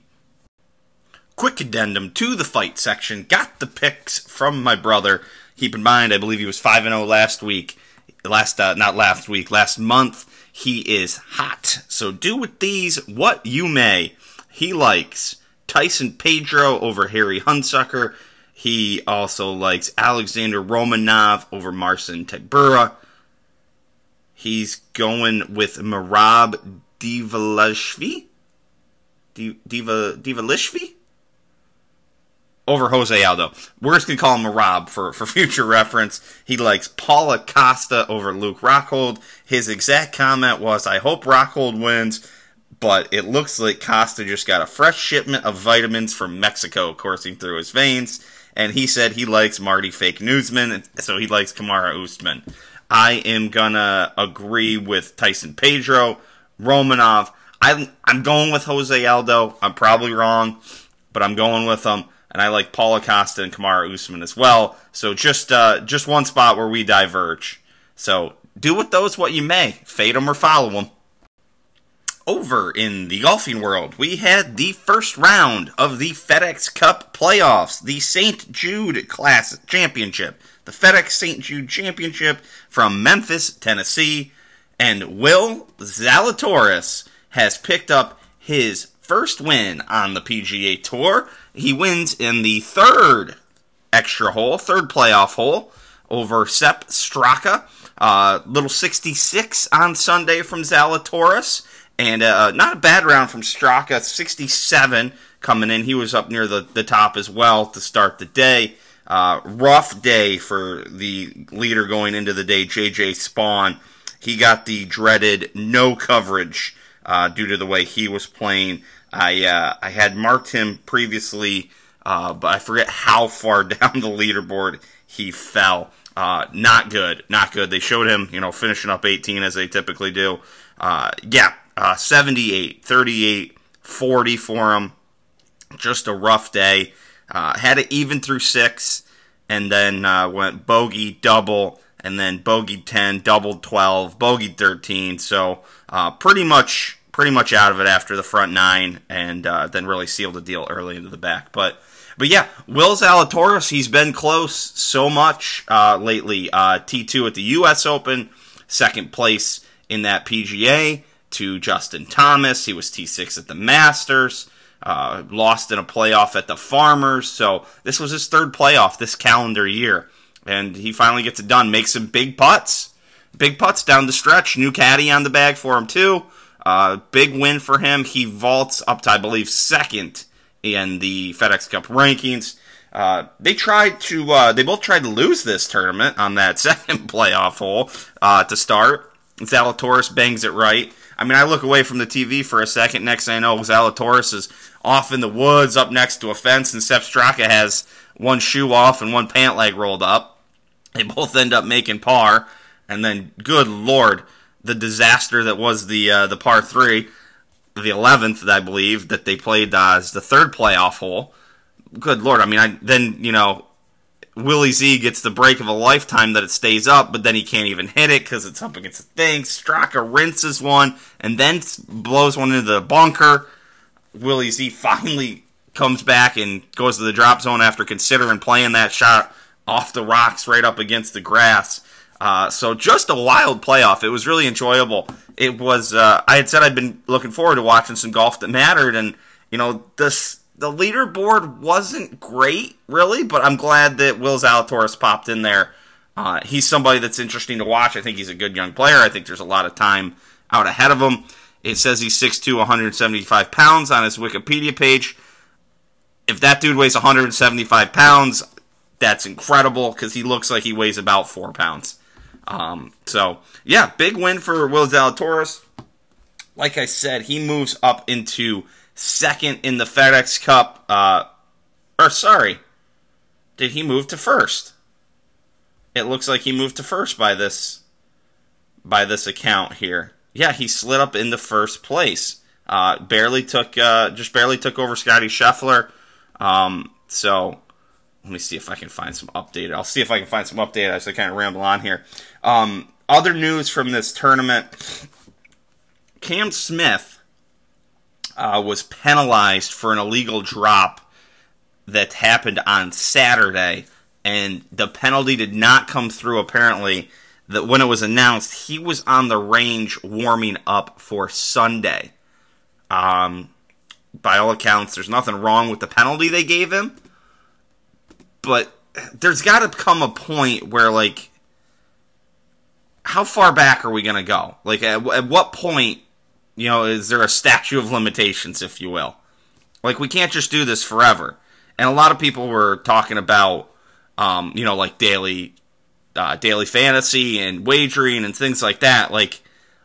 Quick addendum to the fight section. Got the picks from my brother. Keep in mind, I believe he was 5 0 last week. Last, uh, not last week, last month. He is hot. So do with these what you may. He likes Tyson Pedro over Harry Hunsucker. He also likes Alexander Romanov over Marcin Tybura. He's going with Merab Divalishvi? Diva Divalishvi? Over Jose Aldo. We're just to call him Merab for, for future reference. He likes Paulo Costa over Luke Rockhold. His exact comment was, I hope Rockhold wins, but it looks like Costa just got a fresh shipment of vitamins from Mexico coursing through his veins. And he said he likes Marty Fake Newsman, so he likes Kamaru Usman. I am gonna agree with Tyson Pedro, Romanov. I'm I'm going with Jose Aldo. I'm probably wrong, but I'm going with him. And I like Paulo Costa and Kamaru Usman as well. So just uh, just one spot where we diverge. So do with those what you may. Fade them or follow them. Over in the golfing world, we had the first round of the FedEx Cup playoffs, the St. Jude Class Championship the FedEx St. Jude Championship from Memphis, Tennessee. And Will Zalatoris has picked up his first win on the PGA Tour. He wins in the third extra hole, third playoff hole over Sepp Straka. Uh, little 66 on Sunday from Zalatoris. And uh, not a bad round from Straka, 67 coming in. He was up near the, the top as well to start the day. Uh, rough day for the leader going into the day, JJ Spaun. He got the dreaded no coverage uh, due to the way he was playing. I uh, I had marked him previously, uh, but I forget how far down the leaderboard he fell. Uh, not good, not good. They showed him, you know, finishing up 18 as they typically do. Uh, yeah, 78, 38, 40 for him. Just a rough day. Uh, had it even through six, and then uh, went bogey, double, and then bogey 10, double 12, bogey 13. So uh, pretty much pretty much out of it after the front nine, and uh, then really sealed the deal early into the back. But but yeah, Will Zalatoris, he's been close so much uh, lately. Uh, T2 at the U.S. Open, second place in that PGA to Justin Thomas. He was T6 at the Masters. Uh, lost in a playoff at the Farmers. So this was his third playoff this calendar year. And he finally gets it done. Makes some big putts. Big putts down the stretch. New caddy on the bag for him, too. Uh, big win for him. He vaults up to, I believe, second in the FedEx Cup rankings. Uh, they tried to, uh, they both tried to lose this tournament on that second playoff hole uh, to start. Zalatoris bangs it right. I mean, I look away from the TV for a second. Next thing I know, Zalatoris is off in the woods up next to a fence, and Sepp Straka has one shoe off and one pant leg rolled up. They both end up making par, and then, good lord, the disaster that was the uh, the par three, the eleventh, I believe, that they played uh, as the third playoff hole. Good lord, I mean, I then you know Willie Z gets the break of a lifetime that it stays up, but then he can't even hit it because it's up against the thing. Straka rinses one and then blows one into the bunker. Willie Z finally comes back and goes to the drop zone after considering playing that shot off the rocks right up against the grass. Uh, so just a wild playoff. It was really enjoyable. It was. Uh, I had said I'd been looking forward to watching some golf that mattered, and you know this the leaderboard wasn't great, really, but I'm glad that Will Zalatoris popped in there. Uh, he's somebody that's interesting to watch. I think he's a good young player. I think there's a lot of time out ahead of him. It says he's 6'2", 175 pounds on his Wikipedia page. If that dude weighs 175 pounds, that's incredible because he looks like he weighs about four pounds. Um, so, yeah, big win for Will Zalatoris. Like I said, he moves up into second in the FedEx Cup. Uh, or sorry, did he move to first? It looks like he moved to first by this by this account here. Yeah, he slid up into first place. Uh, barely took uh, just barely took over Scotty Scheffler. Um, so let me see if I can find some updated. I'll see if I can find some updated as I kind of ramble on here. Um, other news from this tournament: Cam Smith uh, was penalized for an illegal drop that happened on Saturday, and the penalty did not come through. Apparently, that when it was announced, he was on the range warming up for Sunday. Um, by all accounts, there's nothing wrong with the penalty they gave him, but there's got to come a point where like how far back are we going to go? Like, at, at, what point you know, is there a statute of limitations, if you will? Like, we can't just do this forever. And a lot of people were talking about, um, you know, like daily, uh, daily fantasy and wagering and things like that. Like,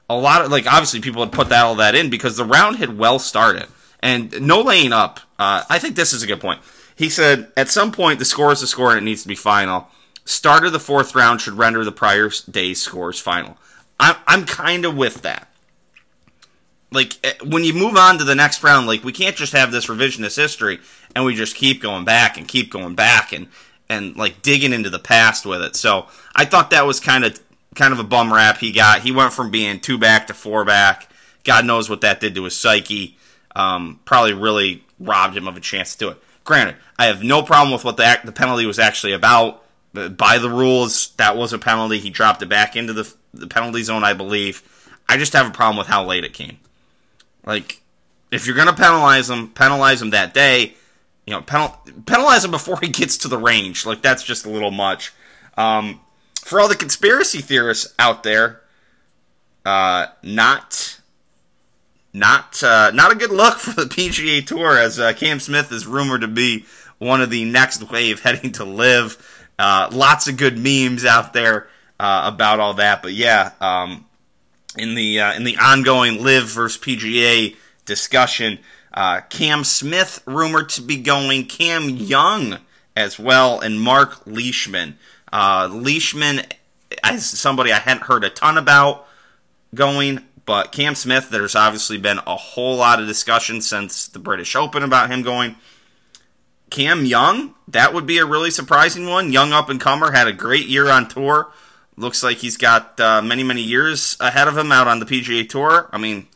a lot of, like, obviously people had put that all that in because the round had well started. And no laying up. Uh, I think this is a good point. He said, at some point, the score is the score and it needs to be final. Start of the fourth round should render the prior day's scores final. I'm, I'm kind of with that like eh, when you move on to the next round, like we can't just have this revisionist history and we just keep going back and keep going back and and like digging into the past with it. So I thought that was kind of kind of a bum rap he got. He went from being two back to four back. God knows what that did to his psyche. Um, probably really robbed him of a chance to do it. Granted, I have no problem with what the the penalty was actually about. By the rules, that was a penalty. He dropped it back into the the penalty zone, I believe. I just have a problem with how late it came. Like, if you're going to penalize him, penalize him that day. You know, penal- penalize him before he gets to the range. Like, that's just a little much. Um, for all the conspiracy theorists out there, uh, not not uh, not a good look for the PGA Tour as uh, Cam Smith is rumored to be one of the next wave heading to LIV. Uh, lots of good memes out there uh, about all that, but yeah, um, in the uh, in the ongoing LIV versus PGA discussion, uh, Cam Smith rumored to be going, Cam Young as well, and Mark Leishman. Leishman, as somebody I hadn't heard a ton about going but Cam Smith, there's obviously been a whole lot of discussion since the British Open about him going. Cam Young, that would be a really surprising one. Young up and comer, had a great year on tour. Looks like he's got uh, many, many years ahead of him out on the PGA Tour. I mean,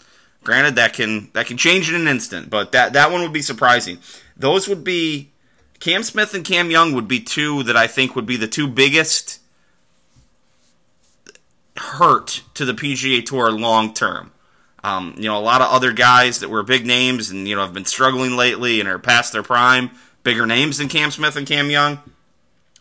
granted that can that can change in an instant, but that that one would be surprising. Those would be Cam Smith and Cam Young would be two that I think would be the two biggest hurt to the PGA Tour long term. Um, you know, a lot of other guys that were big names and you know have been struggling lately and are past their prime, bigger names than Cam Smith and Cam Young.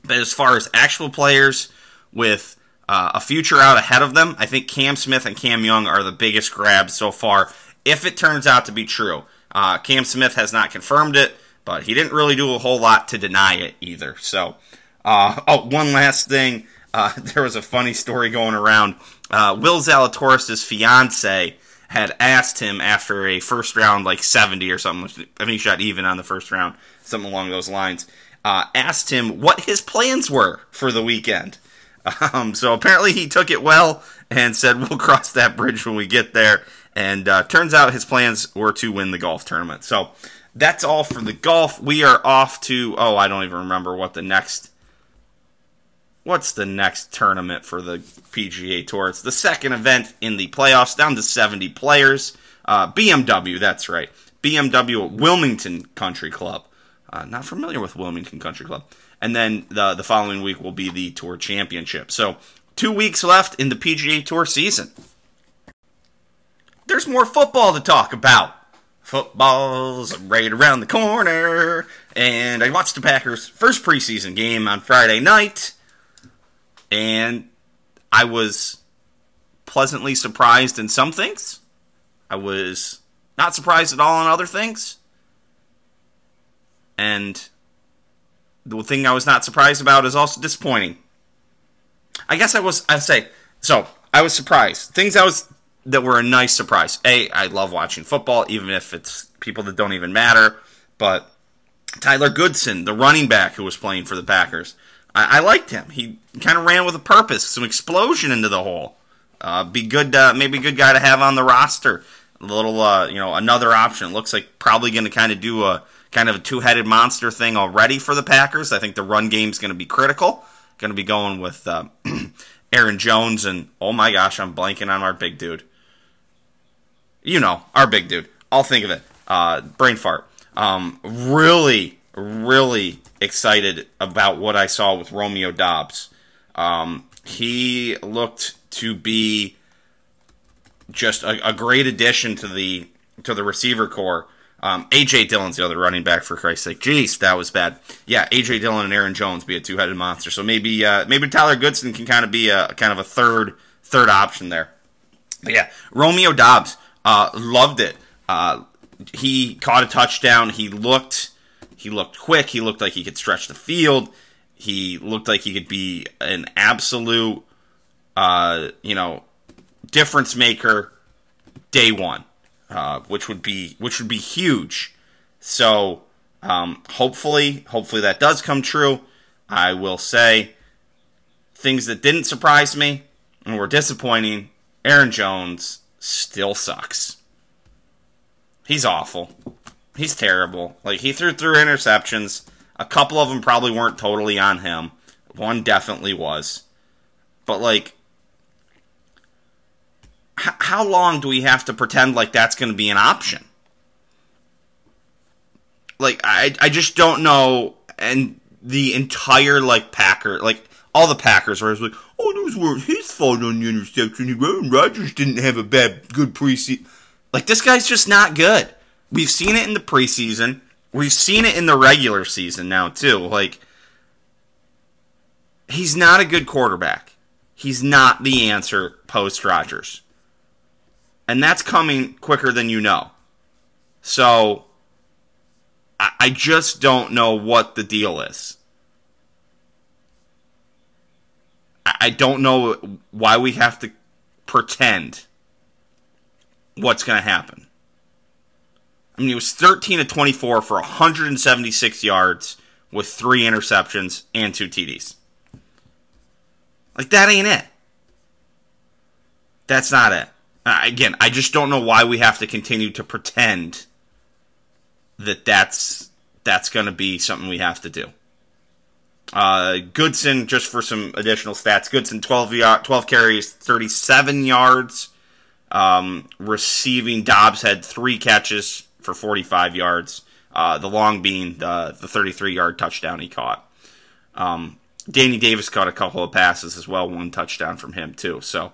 But as far as actual players with uh, a future out ahead of them, I think Cam Smith and Cam Young are the biggest grabs so far. If it turns out to be true, uh, Cam Smith has not confirmed it, but he didn't really do a whole lot to deny it either. So, uh, oh, one last thing. Uh, there was a funny story going around. Uh, Will Zalatoris' fiance had asked him after a first round, like 70 or something. I think he shot even on the first round, something along those lines. Uh, asked him what his plans were for the weekend. Um, so apparently he took it well and said, We'll cross that bridge when we get there. And uh, turns out his plans were to win the golf tournament. So that's all for the golf. We are off to, oh, I don't even remember what the next what's the next tournament for the PGA Tour? It's the second event in the playoffs, down to 70 players. Uh, BMW, that's right. BMW Wilmington Country Club. Uh, not familiar with Wilmington Country Club. And then the, the following week will be the Tour Championship. So, two weeks left in the PGA Tour season. There's more football to talk about. Football's right around the corner. And I watched the Packers' first preseason game on Friday night and I was pleasantly surprised in some things. I was not surprised at all in other things. And the thing I was not surprised about is also disappointing. I guess I was I say so I was surprised. Things I was that were a nice surprise. A, I love watching football, even if it's people that don't even matter. But Tyler Goodson, the running back who was playing for the Packers, I, I liked him. He kind of ran with a purpose, some explosion into the hole. Uh, be good, uh, maybe a good guy to have on the roster. A little, uh, you know, another option. Looks like probably going to kind of do a kind of a two-headed monster thing already for the Packers. I think the run game's going to be critical. Going to be going with uh, Aaron Jones and oh my gosh, I'm blanking on our big dude. You know, our big dude. I'll think of it. Uh, brain fart. Um, really, really excited about what I saw with Romeo Doubs. Um, he looked to be just a, a, great addition to the to the receiver corps. Um, AJ Dillon's the other running back for Christ's sake. Jeez, that was bad. Yeah, AJ Dillon and Aaron Jones be a two headed monster. So maybe uh, maybe Tyler Goodson can kind of be a kind of a third third option there. But yeah, Romeo Doubs uh, loved it. Uh, he caught a touchdown. He looked he looked quick. He looked like he could stretch the field. He looked like he could be an absolute, uh, you know, difference maker day one, uh, which would be which would be huge. So um, hopefully, hopefully that does come true. I will say things that didn't surprise me and were disappointing. Aaron Jones still sucks. He's awful. He's terrible. Like he threw through interceptions. A couple of them probably weren't totally on him. One definitely was. But like h- how long do we have to pretend like that's going to be an option? Like I I just don't know and the entire like Packer like all the Packers were like, oh, those were his fault on the interception. Aaron Rodgers didn't have a bad good preseason. Like this guy's just not good. We've seen it in the preseason. We've seen it in the regular season now too. Like he's not a good quarterback. He's not the answer post Rodgers. And that's coming quicker than you know. So I, just don't know what the deal is. I don't know why we have to pretend what's going to happen. I mean, he was 13 to 24 for 176 yards with three interceptions and two TDs. Like, that ain't it. That's not it. Uh, again, I just don't know why we have to continue to pretend that that's that's going to be something we have to do. Uh, Goodson, just for some additional stats, Goodson 12, yard, 12 carries, 37 yards. Um, receiving, Doubs had three catches for 45 yards. Uh, the long being the, the 33 yard touchdown he caught. Um, Danny Davis caught a couple of passes as well, one touchdown from him too. So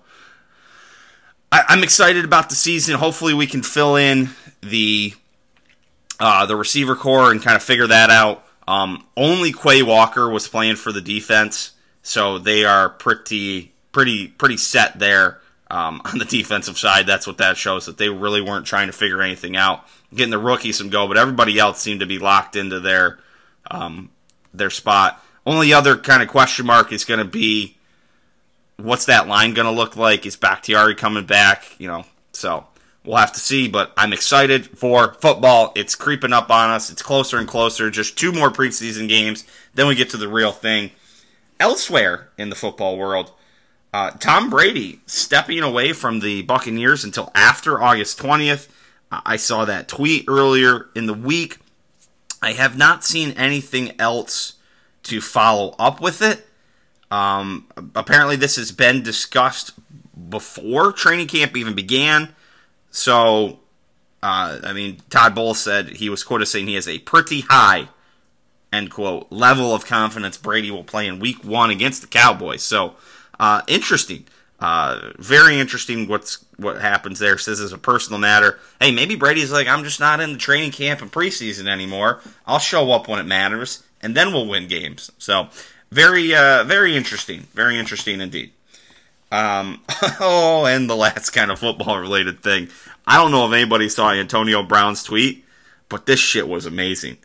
I, am excited about the season. Hopefully, we can fill in the uh, the receiver corps and kind of figure that out. Um, only Quay Walker was playing for the defense, so they are pretty pretty pretty set there um, on the defensive side. That's what that shows that they really weren't trying to figure anything out, getting the rookies some go, but everybody else seemed to be locked into their um, their spot. Only other kind of question mark is going to be what's that line going to look like? Is Bakhtiari coming back? You know, so we'll have to see. But I'm excited for football. It's creeping up on us. It's closer and closer. Just two more preseason games, then we get to the real thing. Elsewhere in the football world, uh, Tom Brady stepping away from the Buccaneers until after August 20th. I saw that tweet earlier in the week. I have not seen anything else to follow up with it. Um, apparently, this has been discussed before training camp even began. So, uh, I mean, Todd Bowles said he was quoted saying he has a pretty high, end quote, level of confidence Brady will play in week one against the Cowboys. So, uh, interesting. Uh, very interesting what's what happens there. Says as a personal matter, hey, maybe Brady's like, I'm just not in the training camp and preseason anymore. I'll show up when it matters, and then we'll win games. So very, uh, very interesting. Very interesting indeed. Um, oh, and the last kind of football related thing. I don't know if anybody saw Antonio Brown's tweet, but this shit was amazing.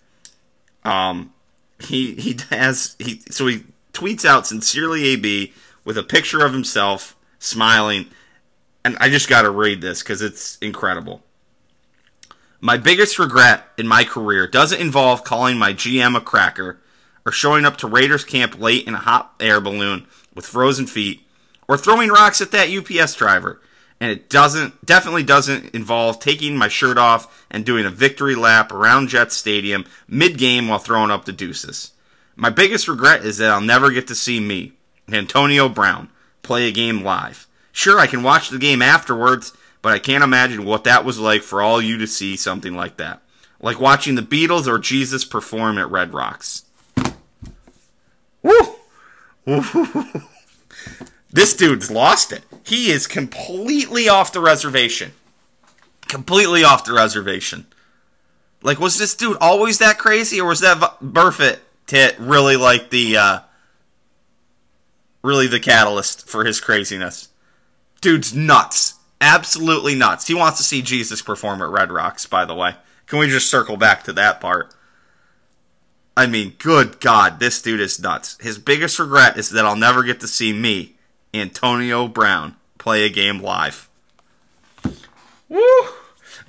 Um, he he has he so he tweets out sincerely AB with a picture of himself smiling, and I just got to read this because it's incredible. My biggest regret in my career doesn't involve calling my GM a cracker or showing up to Raiders camp late in a hot air balloon with frozen feet, or throwing rocks at that UPS driver. And it doesn't, definitely doesn't involve taking my shirt off and doing a victory lap around Jets Stadium mid game while throwing up the deuces. My biggest regret is that I'll never get to see me, Antonio Brown, play a game live. Sure, I can watch the game afterwards, but I can't imagine what that was like for all you to see something like that. Like watching the Beatles or Jesus perform at Red Rocks. Woo! this dude's lost it. He is completely off the reservation. Completely off the reservation. Like, was this dude always that crazy, or was that Burfict tit really like the, uh, really the catalyst for his craziness? Dude's nuts. Absolutely nuts. He wants to see Jesus perform at Red Rocks, by the way. Can we just circle back to that part? I mean, good God, this dude is nuts. His biggest regret is that I'll never get to see me, Antonio Brown, play a game live. Woo!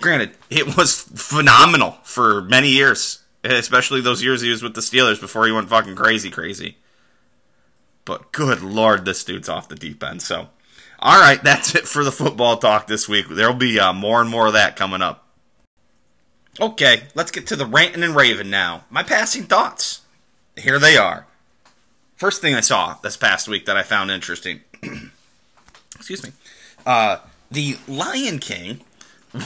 Granted, it was phenomenal for many years, especially those years he was with the Steelers before he went fucking crazy, crazy. But good lord, this dude's off the deep end. So, all right, that's it for the football talk this week. There'll be uh, more and more of that coming up. Okay, let's get to the ranting and raving now. My passing thoughts. Here they are. First thing I saw this past week that I found interesting. excuse me. Uh, the Lion King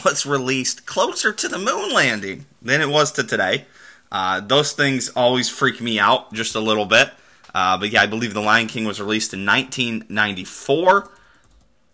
was released closer to the moon landing than it was to today. Uh, those things always freak me out just a little bit. Uh, but yeah, I believe The Lion King was released in 1994.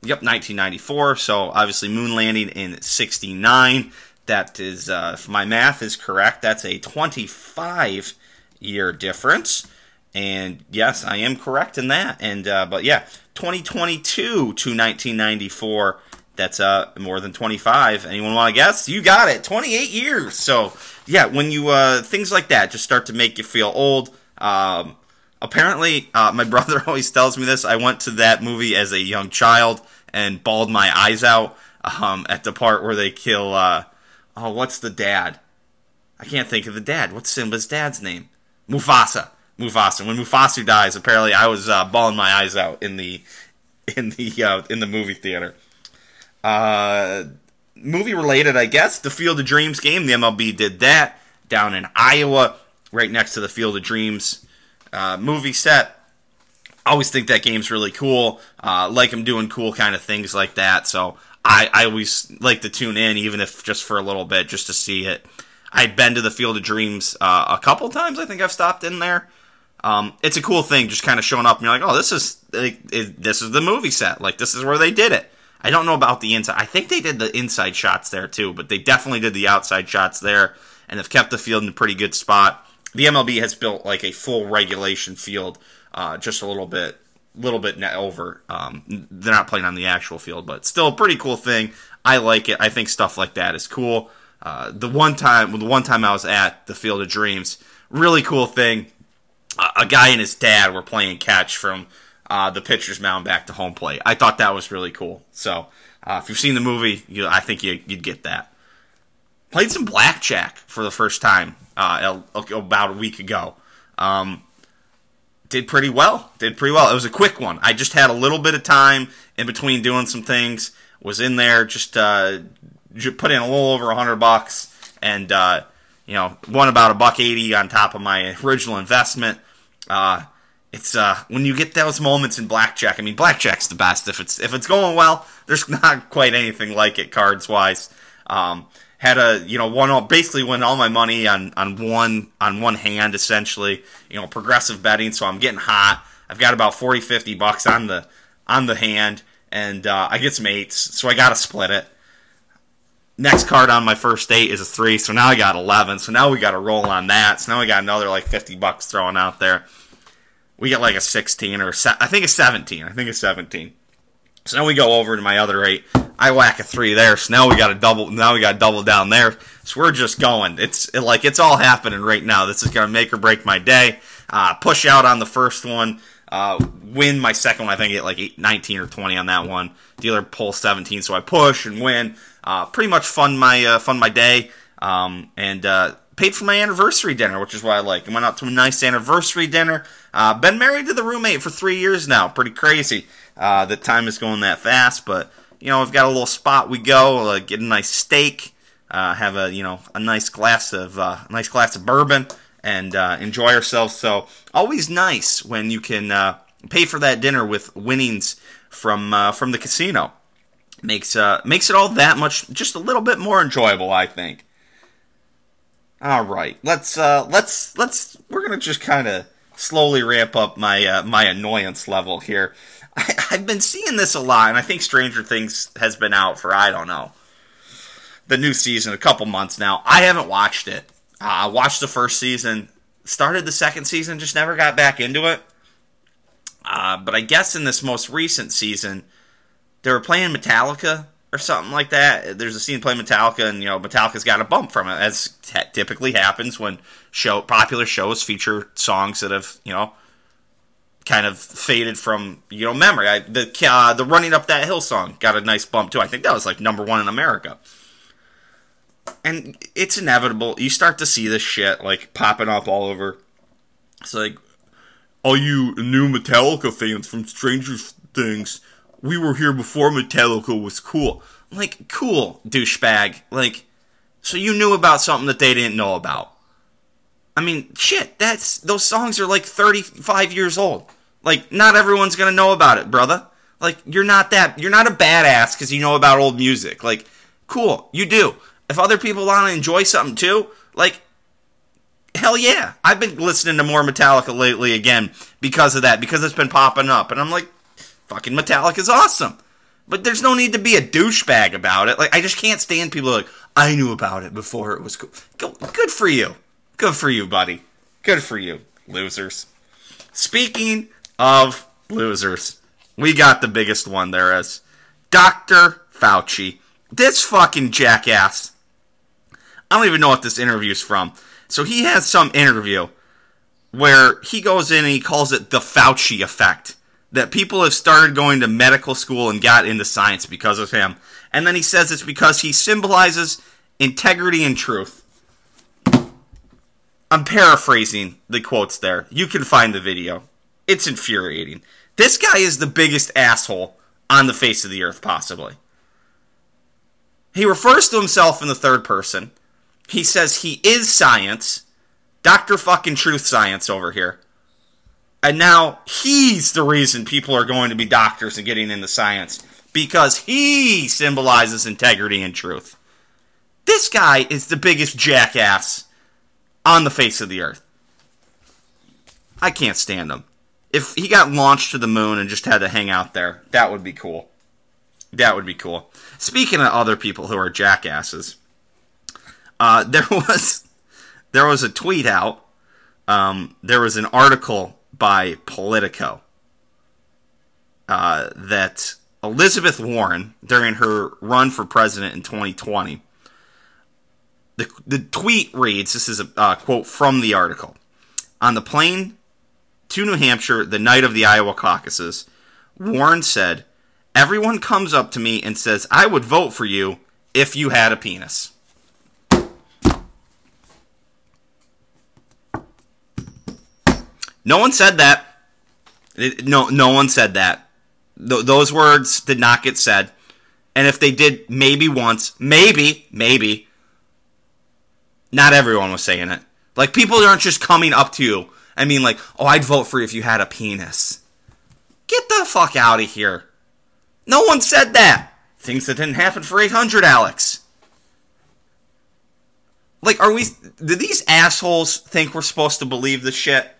Yep, 1994. So obviously, moon landing in 69. That is, uh, if my math is correct, that's a 25 year difference. And yes, I am correct in that. And uh, but yeah, 2022 to 1994. That's uh more than 25. Anyone want to guess? You got it. 28 years. So yeah, when you uh things like that just start to make you feel old. Um, apparently, uh, my brother always tells me this. I went to that movie as a young child and bawled my eyes out um, at the part where they kill. Uh, oh, what's the dad? I can't think of the dad. What's Simba's dad's name? Mufasa. Mufasa. When Mufasa dies, apparently I was uh, bawling my eyes out in the in the uh, in the movie theater. Uh, movie related, I guess. The Field of Dreams game. The MLB did that down in Iowa, right next to the Field of Dreams uh, movie set. I always think that game's really cool. Uh, like them doing cool kind of things like that. So I, I always like to tune in, even if just for a little bit, just to see it. I've been to the Field of Dreams uh, a couple times. I think I've stopped in there. Um, it's a cool thing, just kind of showing up, and you're like, "Oh, this is like, it, this is the movie set. Like, this is where they did it." I don't know about the inside. I think they did the inside shots there too, but they definitely did the outside shots there, and have kept the field in a pretty good spot. The MLB has built like a full regulation field, uh, just a little bit, little bit over. Um, they're not playing on the actual field, but still a pretty cool thing. I like it. I think stuff like that is cool. Uh, the one time, the one time I was at the Field of Dreams, really cool thing. A guy and his dad were playing catch from uh, the pitcher's mound back to home plate. I thought that was really cool. So uh, if you've seen the movie, you, I think you, would get that. Played some blackjack for the first time uh, about a week ago. Um, did pretty well. Did pretty well. It was a quick one. I just had a little bit of time in between doing some things. Was in there just uh, put in a little over a hundred bucks, and uh, you know won about a buck eighty on top of my original investment. Uh, it's uh, when you get those moments in blackjack. I mean, blackjack's the best. If it's if it's going well, there's not quite anything like it cards wise. Um, had a you know one all basically won all my money on on one on one hand essentially. You know, progressive betting, so I'm getting hot. I've got about 40, 50 bucks on the on the hand, and uh, I get some eights, so I got to split it. Next card on my first eight is a three, so now I got 11. So now we got to roll on that. So now we got another like 50 bucks thrown out there. We get like a 16 or se- I think it's 17. I think it's 17. So now we go over to my other eight. I whack a three there. So now we got a double. Now we got double down there. So we're just going. It's it, like it's all happening right now. This is gonna make or break my day. Uh, push out on the first one. Uh, win my second one. I think I get like eight, 19 or 20 on that one. Dealer pull 17, so I push and win uh, pretty much fund my uh, fund my day um, and uh, paid for my anniversary dinner, which is what I like. I went out to a nice anniversary dinner. Uh, been married to the roommate for three years now. Pretty crazy. Uh, the time is going that fast, but you know, we've got a little spot we go, uh, get a nice steak, uh, have a you know a nice glass of uh, nice glass of bourbon, and uh, enjoy ourselves. So always nice when you can uh, pay for that dinner with winnings from uh, from the casino makes uh makes it all that much just a little bit more enjoyable i think all right let's uh let's let's we're gonna just kind of slowly ramp up my uh, my annoyance level here. I, i've been seeing this a lot and i think stranger things has been out for i don't know the new season a couple months now. I haven't watched it. Uh, i watched the first season started the second season just never got back into it. Uh, but i guess in this most recent season they were playing Metallica or something like that. There's a scene playing Metallica, and you know Metallica's got a bump from it, as t- typically happens when show popular shows feature songs that have you know kind of faded from you know memory. I, the uh, the running up that hill song got a nice bump too. I think that was like number one in America. And it's inevitable. You start to see this shit like popping up all over. It's like all you new Metallica fans from Stranger Things we were here before Metallica was cool. like, cool, douchebag. Like, so you knew about something that they didn't know about. I mean, shit, that's those songs are like 35 years old. Like, not everyone's gonna know about it, brother. Like, you're not that, you're not a badass because you know about old music. Like, cool, you do. If other people want to enjoy something too, like, hell yeah. I've been listening to more Metallica lately again because of that, because it's been popping up. And I'm like, fucking Metallica is awesome. But there's no need to be a douchebag about it. Like I just can't stand people like I knew about it before it was cool. Good for you. Good for you, buddy. Good for you, losers. speaking of losers, we got the biggest one there is Dr. Fauci. This fucking jackass. I don't even know what this interview is from. So he has some interview where he goes in and he calls it the Fauci effect. That people have started going to medical school and got into science because of him. And then he says it's because he symbolizes integrity and truth. I'm paraphrasing the quotes there. You can find the video. It's infuriating. This guy is the biggest asshole on the face of the earth, possibly. He refers to himself in the third person. He says he is science. Dr. fucking truth science over here. And now he's the reason people are going to be doctors and getting into science because he symbolizes integrity and truth. This guy is the biggest jackass on the face of the earth. I can't stand him. If he got launched to the moon and just had to hang out there, that would be cool. That would be cool. Speaking of other people who are jackasses, uh, there was there was a tweet out. Um, there was an article by Politico uh, that Elizabeth Warren, during her run for president in 2020, the, the tweet reads this is a uh, quote from the article. On the plane to New Hampshire the night of the Iowa caucuses, Warren said, Everyone comes up to me and says, I would vote for you if you had a penis. No one said that. No, no one said that. Th- those words did not get said. And if they did, maybe once, maybe, maybe, not everyone was saying it. Like people aren't just coming up to you. I mean, like, oh, I'd vote for you if you had a penis. Get the fuck out of here. No one said that. Things that didn't happen for 800, Alex. Like, are we. Do these assholes think we're supposed to believe this shit?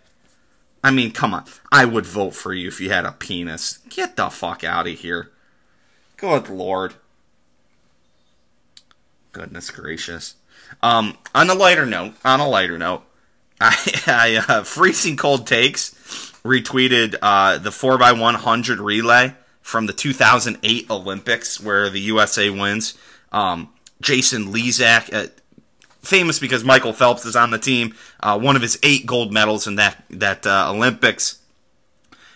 I mean, come on. I would vote for you if you had a penis. Get the fuck out of here. Good lord. Goodness gracious. Um, on a lighter note, on a lighter note, I, I uh, freezing cold takes retweeted uh, the four x one hundred relay from the 2008 Olympics where the USA wins. Um, Jason Lezak, uh, famous because Michael Phelps is on the team, uh, one of his eight gold medals in that that uh, Olympics.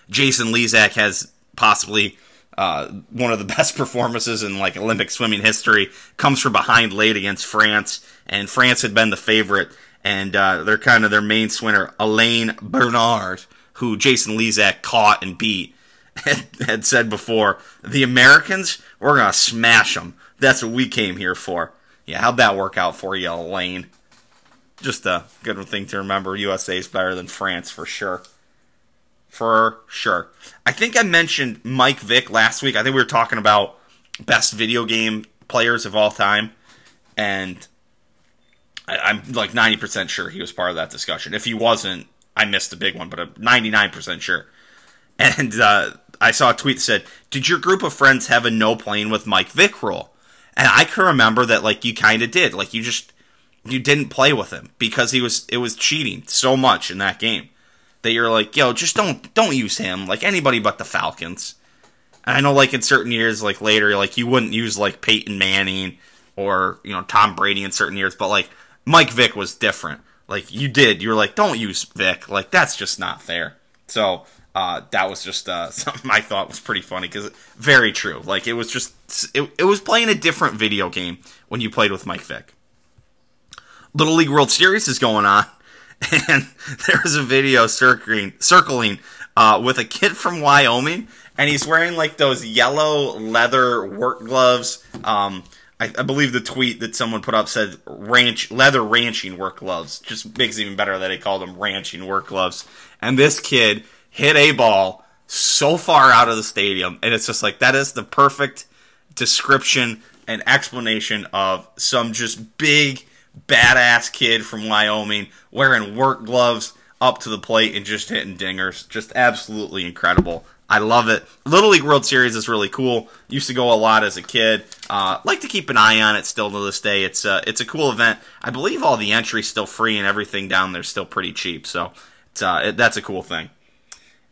Jason Lezak has possibly uh, one of the best performances in like Olympic swimming history. Comes from behind late against France, and France had been the favorite, and uh, they're kind of their main swimmer, Alain Bernard, who Jason Lezak caught and beat. had said before, the Americans, we're gonna smash them. That's what we came here for. Yeah, how'd that work out for you, Alain? Just a good thing to remember. USA is better than France for sure. For sure. I think I mentioned Mike Vick last week. I think we were talking about best video game players of all time. And I, am like 90% sure he was part of that discussion. If he wasn't, I missed a big one, but I'm 99% sure. And uh, I saw a tweet that said, Did your group of friends have a no playing with Mike Vick rule? And I can remember that like you kind of did. Like you just you didn't play with him because he was it was cheating so much in that game that you're like, yo, just don't don't use him like anybody but the Falcons. And I know like in certain years, like later, like you wouldn't use like Peyton Manning or you know Tom Brady in certain years, but like Mike Vick was different. Like you did, you were like, don't use Vick. Like that's just not fair. So uh, that was just uh, something I thought was pretty funny because very true. Like it was just it, it was playing a different video game when you played with Mike Vick. Little League World Series is going on, and there's a video circling circling uh, with a kid from Wyoming, and he's wearing like those yellow leather work gloves. Um, I, I, believe the tweet that someone put up said ranch leather ranching work gloves. Just makes it even better that they called them ranching work gloves. And this kid hit a ball so far out of the stadium, and it's just like that is the perfect description and explanation of some just big badass kid from Wyoming wearing work gloves up to the plate and just hitting dingers. Just absolutely incredible. I love it. Little League World Series is really cool. Used to go a lot as a kid. Uh, like to keep an eye on it still to this day. It's uh, it's a cool event. I believe all the entries still free and everything down there still pretty cheap. So uh, it, that's a cool thing.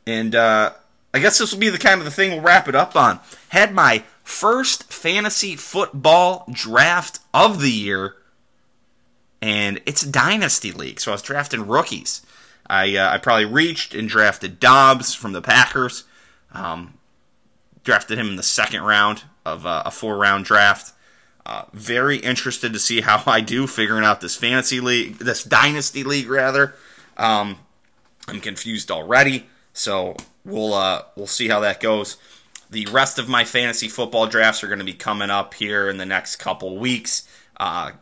And uh, I guess this will be the kind of the thing we'll wrap it up on. Had my first fantasy football draft of the year, and it's a dynasty league, so I was drafting rookies. I uh, I probably reached and drafted Doubs from the Packers. Um, drafted him in the second round of uh, a four round draft. Uh, very interested to see how I do figuring out this fantasy league, this dynasty league rather. Um, I'm confused already, so we'll uh, we'll see how that goes. The rest of my fantasy football drafts are going to be coming up here in the next couple weeks. Uh,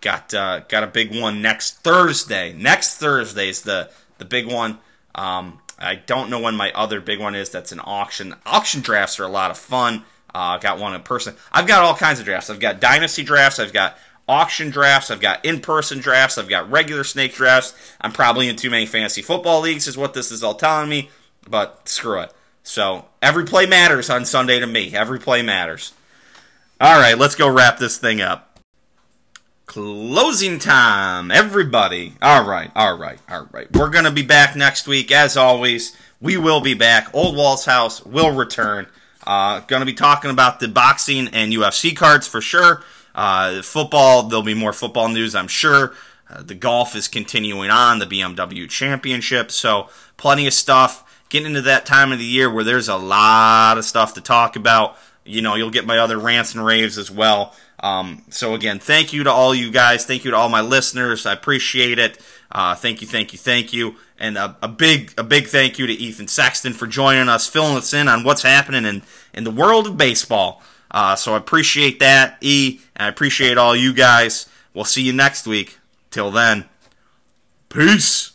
got uh, got a big one next Thursday. Next Thursday is the the big one. Um, I don't know when my other big one is. That's an auction. Auction drafts are a lot of fun. Uh, got one in person. I've got all kinds of drafts. I've got dynasty drafts. I've got auction drafts. I've got in person drafts. I've got regular snake drafts. I'm probably in too many fantasy football leagues, is what this is all telling me. But screw it. So every play matters on Sunday to me. Every play matters. All right, let's go wrap this thing up. Closing time, everybody. All right, all right, all right. We're going to be back next week. As always, we will be back. Ole Walls House will return. Uh, going to be talking about the boxing and UFC cards for sure. Uh, football, there'll be more football news, I'm sure. Uh, the golf is continuing on, the BMW Championship. So, plenty of stuff. Getting into that time of the year where there's a lot of stuff to talk about. You know, you'll get my other rants and raves as well. Um, so, again, thank you to all you guys. Thank you to all my listeners. I appreciate it. Uh, thank you, thank you, thank you. And a, a, big, a big thank you to Ethan Sexton for joining us, filling us in on what's happening in, in the world of baseball. Uh, so I appreciate that, E, and I appreciate all you guys. We'll see you next week. Till then, peace.